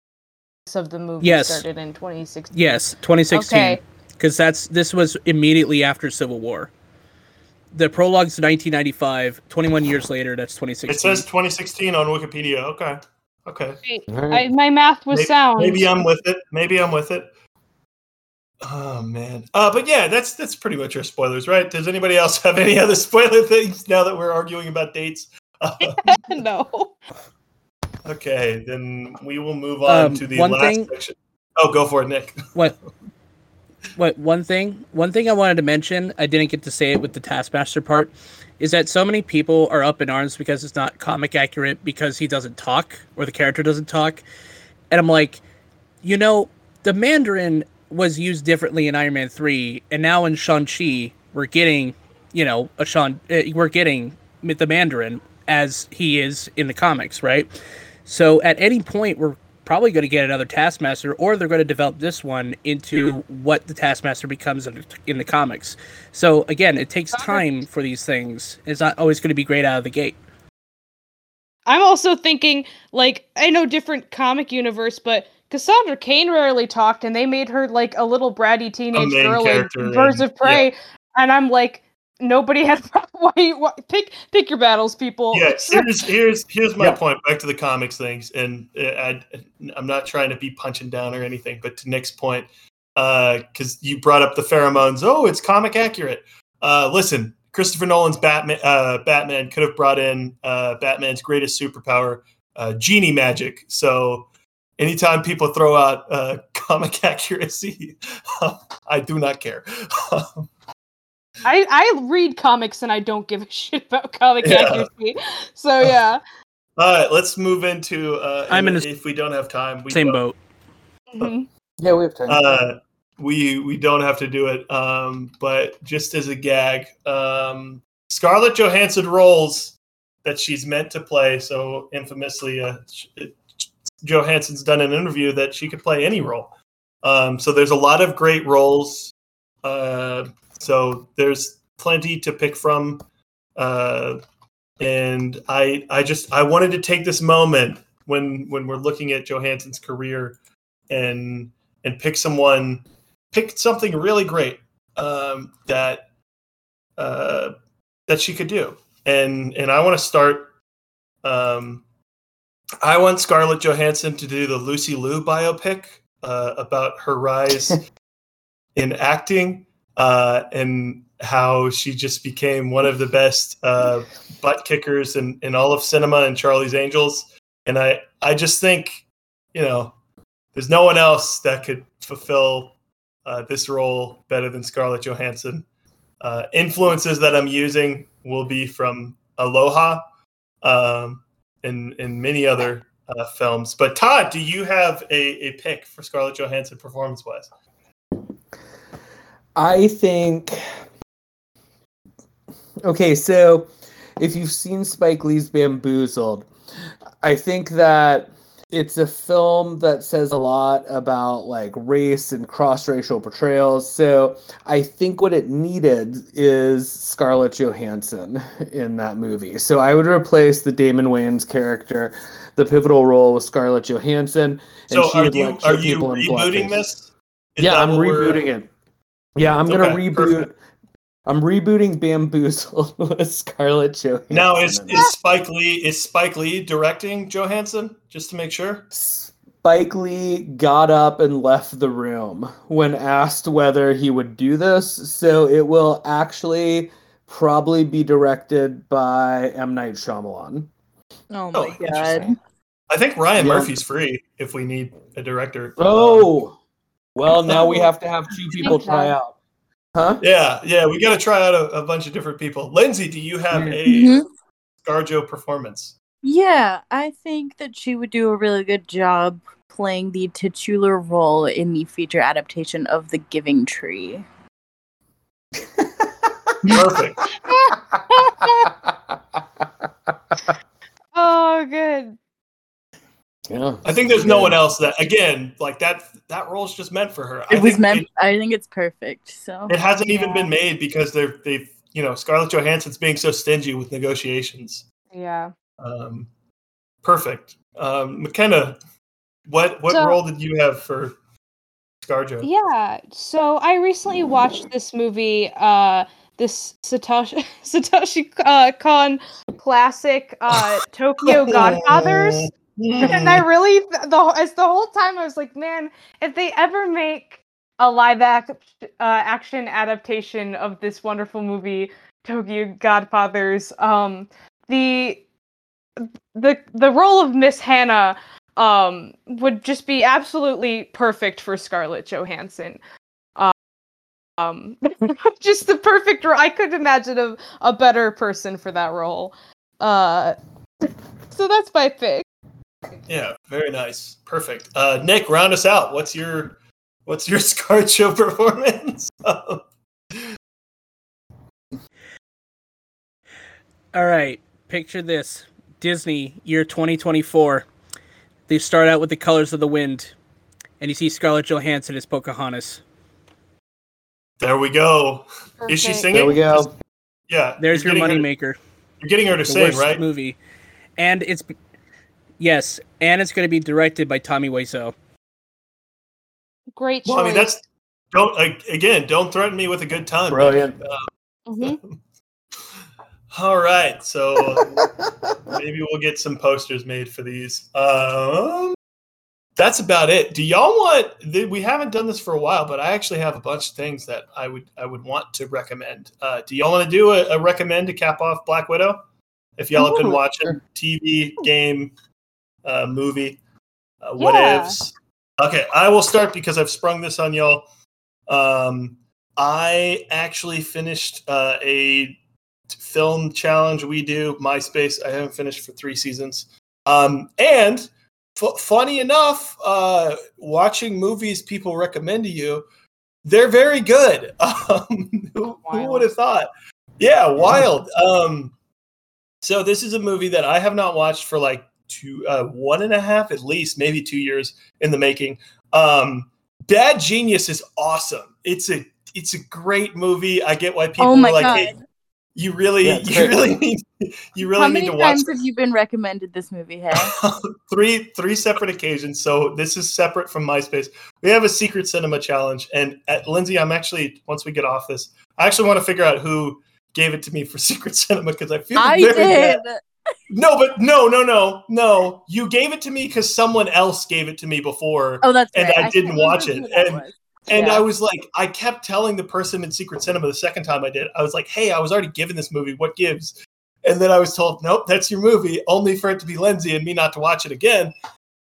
of the movie Yes. started in 2016. Yes, 2016. Okay. Because that's this was immediately after Civil War. The prologue's 1995. 21 years later, that's 2016. It says 2016 on Wikipedia. Okay, okay. I, my math was maybe, sound. Maybe I'm with it. Maybe I'm with it. Oh man. Uh, but yeah, that's that's pretty much our spoilers, right? Does anybody else have any other spoiler things now that we're arguing about dates? Uh, no. Okay, then we will move on Um, to the one last thing- section. Oh, go for it, Nick. what what one thing one thing i wanted to mention i didn't get to say it with the taskmaster part is that so many people are up in arms because it's not comic accurate because he doesn't talk or the character doesn't talk and i'm like you know the mandarin was used differently in iron man 3 and now in shang-chi we're getting you know a Sean, uh, we're getting the mandarin as he is in the comics right so at any point we're probably going to get another Taskmaster, or they're going to develop this one into hmm. what the Taskmaster becomes in, in the comics. So again, it takes time for these things. It's not always going to be great out of the gate. I'm also thinking, like, I know different comic universe, but Cassandra Cain rarely talked, and they made her like a little bratty teenage girl in Birds of Prey, and I'm like, nobody had. Why, why? Pick pick your battles, people. Yeah, here's here's here's my Yeah. point. Back to the comics things, and uh, I, I'm not trying to be punching down or anything, but to Nick's point, because you brought up the pheromones. Oh, it's comic accurate. Uh, listen, Christopher Nolan's Batman uh, Batman could have brought in uh, Batman's greatest superpower, uh, genie magic. So anytime people throw out uh, comic accuracy, I do not care. I I read comics and I don't give a shit about comic Yeah. accuracy. So yeah. All right, let's move into. Uh, I'm in and the if we don't have time, we Same don't. boat. Mhm. Yeah, we have time. uh, we we don't have to do it. Um, but just as a gag, um, Scarlett Johansson roles that she's meant to play. So infamously, uh, Johansson's done an interview that she could play any role. Um, so there's a lot of great roles. Uh, so there's plenty to pick from. Uh, and I I just I wanted to take this moment when when we're looking at Johansson's career and and pick someone pick something really great um, that uh, that she could do and and i want to start um, i want scarlett johansson to do the lucy liu biopic uh, about her rise in acting uh, and how she just became one of the best uh, butt kickers in, in all of cinema and charlie's angels and i i just think you know there's no one else that could fulfill uh, this role better than Scarlett Johansson. Uh, influences that I'm using will be from Aloha um, and, and many other uh, films. But Todd, do you have a, a pick for Scarlett Johansson performance wise? I think. Okay, so if you've seen Spike Lee's Bamboozled, I think that it's a film that says a lot about like race and cross-racial portrayals. So I think what it needed is Scarlett Johansson in that movie. So I would replace the Damon Wayans character the pivotal role with Scarlett Johansson. And So she are would you like are you people in rebooting this? Is yeah, I'm what we're- rebooting it. Yeah, I'm gonna Okay, reboot. perfect. I'm rebooting Bamboozle with Scarlett Johansson. Now is is it. is Spike Lee is Spike Lee directing Johansson? Just to make sure. Spike Lee got up and left the room when asked whether he would do this. So it will actually probably be directed by M. Night Shyamalan. Oh Oh, my god. I think Ryan Yeah. Murphy's free if we need a director. Um, Oh, well, now we have to have two people try out. Huh? yeah, yeah, we got to try out a, a bunch of different people. Lindsay, do you have a Mhm. ScarJo performance? Yeah, I think that she would do a really good job playing the titular role in the feature adaptation of The Giving Tree. Perfect. Oh, good. Yeah. I think there's no one else that again like that. That role's just meant for her. I It was meant. It, I think it's perfect. So it hasn't even been made because they're they've you know Scarlett Johansson's being so stingy with negotiations. Yeah. Um, perfect. Um, McKenna, what what So- role did you have for ScarJo? Yeah. So I recently watched this movie, uh, this Satoshi Satoshi uh, Kon classic, uh, Tokyo Godfathers. And I really, the as the whole time I was like, man, if they ever make a live act, uh, action adaptation of this wonderful movie, Tokyo Godfathers, um, the the the role of Miss Hannah um would just be absolutely perfect for Scarlett Johansson. Um, just the perfect role. I couldn't imagine a, a better person for that role. Uh so that's my pick. Yeah, very nice. Perfect. Uh, Nick, round us out. What's your what's your ScarJo performance? All right, picture this: Disney year 2024. They start out with the colors of the wind, and you see Scarlett Johansson as Pocahontas. there we go. Is she singing? There we go. Yeah. There's you're your moneymaker. You're getting her to The sing, worst right? movie, and it's yes, and it's going to be directed by Tommy Wiseau. Great choice. Well, I mean, that's don't like, again. Don't threaten me with a good time. Brilliant. Mhm. All right, so maybe we'll get some posters made for these. Um, that's about it. Do y'all want? We haven't done this for a while, but I actually have a bunch of things that I would I would want to recommend. Uh, do y'all want to do a, a recommend to cap off Black Widow? If y'all have been watching TV, game, uh, movie, uh, what Yeah. ifs. Okay, I will start because I've sprung this on y'all. Um, I actually finished uh, a film challenge we do MySpace. I haven't finished for three seasons. Um, and f- funny enough, uh, watching movies people recommend to you, they're very good. Um, who, who would have thought? Yeah, wild. Um, so this is a movie that I have not watched for like two, uh, one and a half at least, maybe two years in the making. Um, Bad Genius is awesome. It's a it's a great movie. I get why people Oh my are like, God. hey, you really Yeah, you great. really need you really How need to watch How many times have you been recommended this movie? Hey, three three separate occasions. So this is separate from MySpace. We have a secret cinema challenge, and at Lindsay, I'm actually once we get off this, I actually want to figure out who gave it to me for secret cinema because I feel like I very did. bad. No, but no, no, no, no. You gave it to me because someone else gave it to me before, Oh, that's And right. I didn't watch it, and- was. and Yeah. I was like, I kept telling the person in secret cinema the second time I did. I was like, Hey, I was already given this movie. What gives? And then I was told, Nope, that's your movie. Only for it to be Lindsay and me not to watch it again.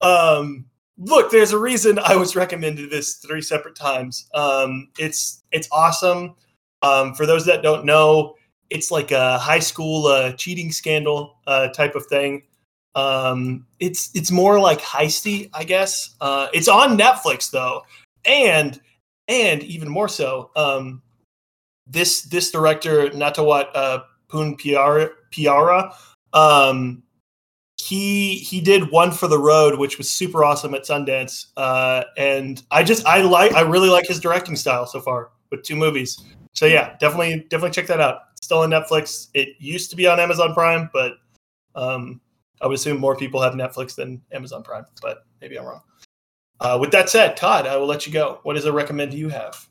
Um, look, there's a reason I was recommended this three separate times. Um, it's it's awesome. Um, for those that don't know, it's like a high school uh, cheating scandal uh, type of thing. Um, it's it's more like heisty, I guess. Uh, it's on Netflix though, and and even more so, um, this this director Nattawut uh, Poonpiriya, um, he he did one for the road, which was super awesome at Sundance. Uh, and I just I like I really like his directing style so far with two movies. So yeah, definitely definitely check that out. Still on Netflix. It used to be on Amazon Prime, but um, I would assume more people have Netflix than Amazon Prime, but maybe I'm wrong. Uh, with that said, Todd, I will let you go. What is a recommend you have?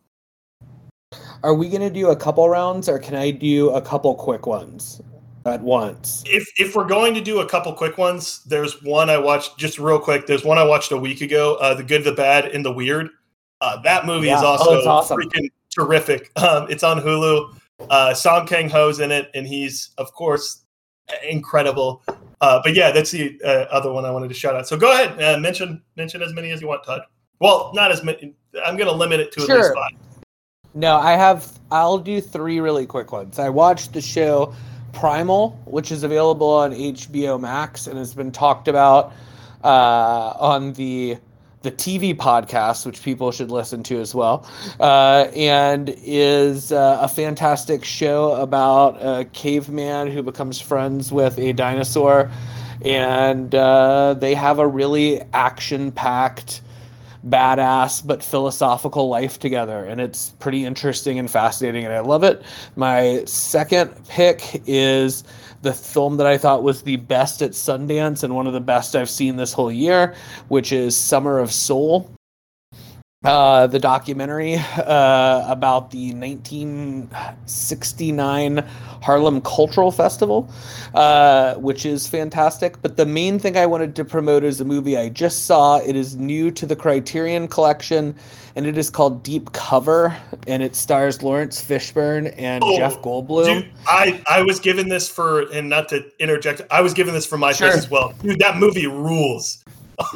Are we gonna do a couple rounds, or can I do a couple quick ones at once? If if we're going to do a couple quick ones, there's one I watched just real quick. There's one I watched a week ago. Uh, the Good, the Bad, and the Weird. Uh, that movie Yeah. is Oh, also it's awesome. freaking terrific. Um, it's on Hulu. Uh, Song Kang Ho's in it, and he's of course incredible. Uh, but yeah, that's the uh, other one I wanted to shout out. So go ahead, uh, mention mention as many as you want, Todd. Well, not as many. I'm going to limit it to at least Sure. five. No, I have. I'll do three really quick ones. I watched the show Primal, which is available on HBO Max and has been talked about uh, on the the TV podcast, which people should listen to as well, uh, and is uh, a fantastic show about a caveman who becomes friends with a dinosaur, and uh, they have a really action packed badass but philosophical life together and it's pretty interesting and fascinating and i love it. My second pick is the film that i thought was the best at sundance and one of the best i've seen this whole year which is summer of soul uh, the documentary uh, about the 1969 Harlem Cultural Festival, uh, which is fantastic. But the main thing I wanted to promote is a movie I just saw. It is new to the Criterion Collection, and it is called Deep Cover, and it stars Laurence Fishburne and Oh, Jeff Goldblum. Dude, I I was given this for, and not to interject, I was given this for my Sure. as well. Dude, that movie rules.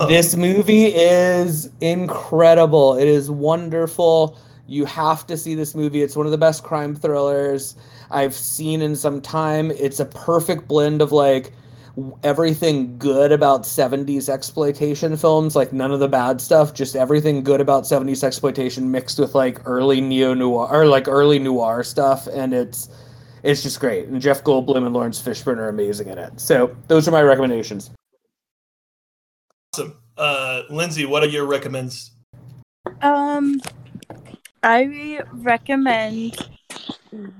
This movie is incredible. It is wonderful. You have to see this movie. It's one of the best crime thrillers I've seen in some time. It's a perfect blend of like everything good about 70s exploitation films, like none of the bad stuff, just everything good about 70s exploitation mixed with like early neo noir or like early noir stuff and it's it's just great. And Jeff Goldblum and Laurence Fishburne are amazing in it. So, those are my recommendations. Awesome. Uh, Lindsay, what are your recommends? Um, I recommend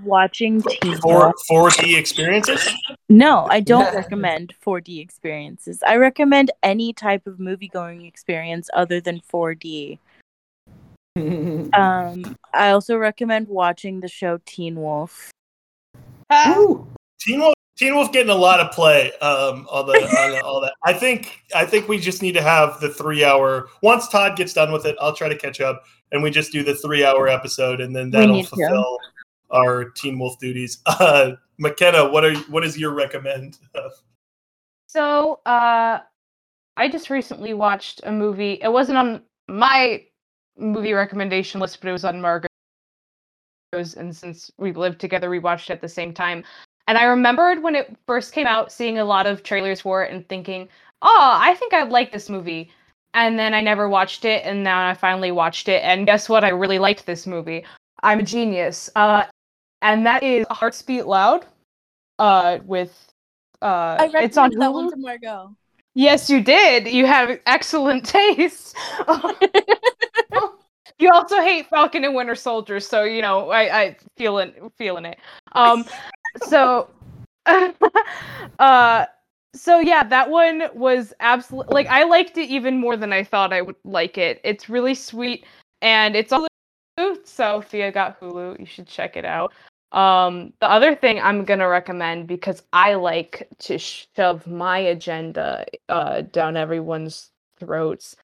watching Teen For Wolf. 4D experiences? No, I don't recommend 4D experiences. I recommend any type of movie going experience other than 4D. Um, I also recommend watching the show Teen Wolf. Woo. Teen Wolf, Teen Wolf getting a lot of play um, on the on the- all that. I think I think we just need to have the three hour. Once Todd gets done with it, I'll try to catch up, and we just do the three hour episode, and then that'll need to. fulfill our Teen Wolf duties. Uh, McKenna, what are what is your recommend? So, uh, I just recently watched a movie. It wasn't on my movie recommendation list, but it was on Margot's. And since we lived together, we watched it at the same time. And I remembered when it first came out, seeing a lot of trailers for it and thinking, "Oh, I think I'd like this movie." And then I never watched it, and now I finally watched it. And guess what? I really liked this movie. I'm a genius. Uh, and that is Hearts Beat Loud. Uh, with uh, I it's on that Hulu. one to Margot. Yes, you did. You have excellent taste. you also hate Falcon and Winter Soldier, so you know I I feeling feeling it. Um, so, uh, so yeah, that one was absolutely like I liked it even more than I thought I would like it. It's really sweet, and it's Hulu. So you got Hulu, you should check it out. Um, the other thing I'm gonna recommend because I like to shove my agenda uh, down everyone's throats.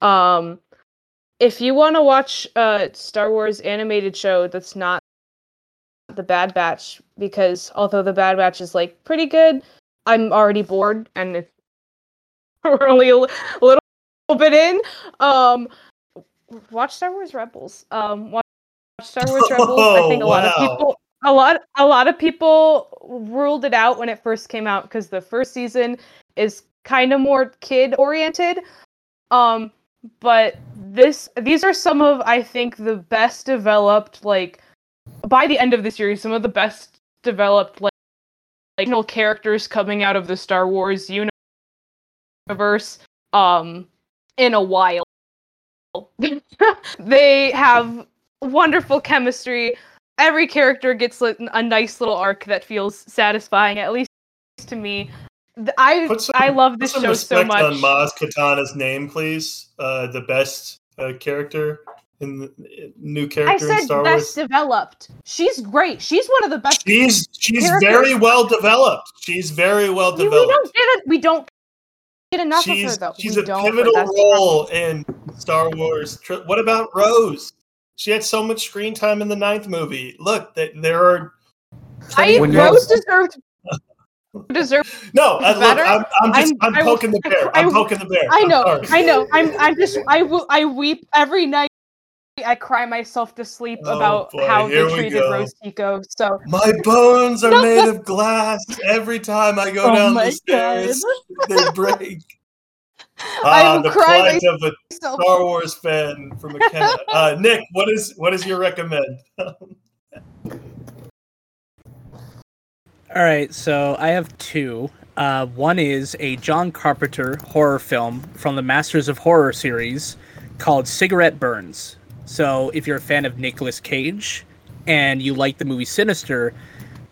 Um, if you want to watch a Star Wars animated show that's not the Bad Batch, because although the Bad Batch is like pretty good, I'm already bored, and if we're only a, little bit in. Um, watch Star Wars Rebels. Um, watch Star Wars Rebels. I think a lot of people, a lot, a lot of people ruled it out when it first came out because the first season is kind of more kid oriented. Um, but this, these are some of I think the best developed like by the end of the series, some of the best developed like like characters coming out of the Star Wars universe um in a while. they have wonderful chemistry. Every character gets like, a nice little arc that feels satisfying, at least to me. I some- I love this show so much. on Maz Kanata's name, please. Uh, the best uh, character in the uh, new I character in said Star best Wars. developed. She's great. She's one of the best. She's she's characters. very well developed. She's very well we, we developed. don't get it. We don't get enough she's of her though. she's we a don't, but pivotal role in Star Wars. What about Rose? She had so much screen time in the ninth movie. Look, that there are. I Rose deserved deserved. No, I, look, I'm, I'm just I'm- I'm, I poking the bear. I I'm will- poking the bear. I know. I know. I'm I'm just I will I weep every night. I cry myself to sleep Oh, about boy, how here they treated go. Rose Tico. So My bones are made of glass. Every time I go Oh down the stairs, they break. I Ah, will the cry plight of a myself. Star Wars fan from McKenna. Uh, Nick, what is what is your recommend? All right, so I have two. Uh, one is a John Carpenter horror film from the Masters of Horror series called Cigarette Burns. So, if you're a fan of Nicolas Cage and you like the movie Sinister,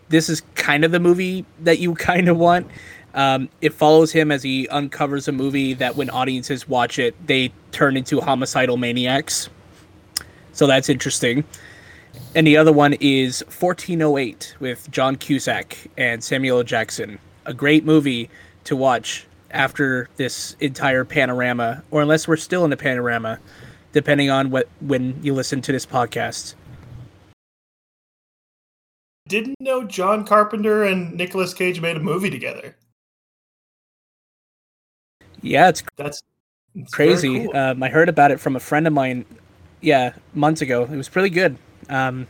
this is kind of the movie that you kind of want. Um, it follows him as he uncovers a movie that when audiences watch it, they turn into homicidal maniacs. So, that's interesting. And the other one is 1408 with John Cusack and Samuel. Jackson. A great movie to watch after this entire panorama, or unless we're still in the panorama, depending on what when you listen to this podcast. Didn't know John Carpenter and Nicolas Cage made a movie together. Yeah, it's That's it's crazy. cool. Um, I heard about it from a friend of mine. Yeah, months ago. It was pretty good. Um,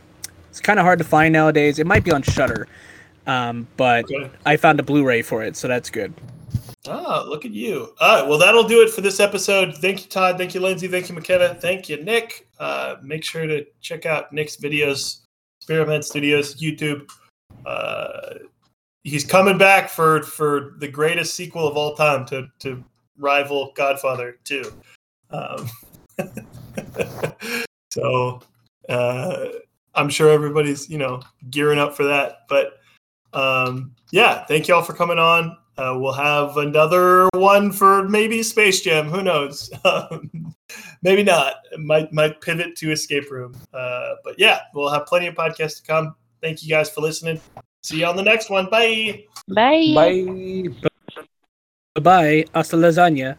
it's kind of hard to find nowadays. It might be on Shudder, um, but Okay. I found a Blu-ray for it, so that's good. Ah, look at you. All right. Well, that'll do it for this episode. Thank you, Todd. Thank you, Lindsay. Thank you, McKenna. Thank you, Nick. Uh, make sure to check out Nick's videos, Experiment Studios, YouTube. Uh, he's coming back for for the greatest sequel of all time to to rival Godfather 2. Um, so uh, I'm sure everybody's you know gearing up for that. But um, yeah, thank you all for coming on. Uh, we'll have another one for maybe Space Jam. Who knows? Um, maybe not. Might might pivot to Escape Room. Uh, but yeah, we'll have plenty of podcasts to come. Thank you guys for listening. See you on the next one. Bye. Bye. Bye. Bye bye. Hasta lasagna.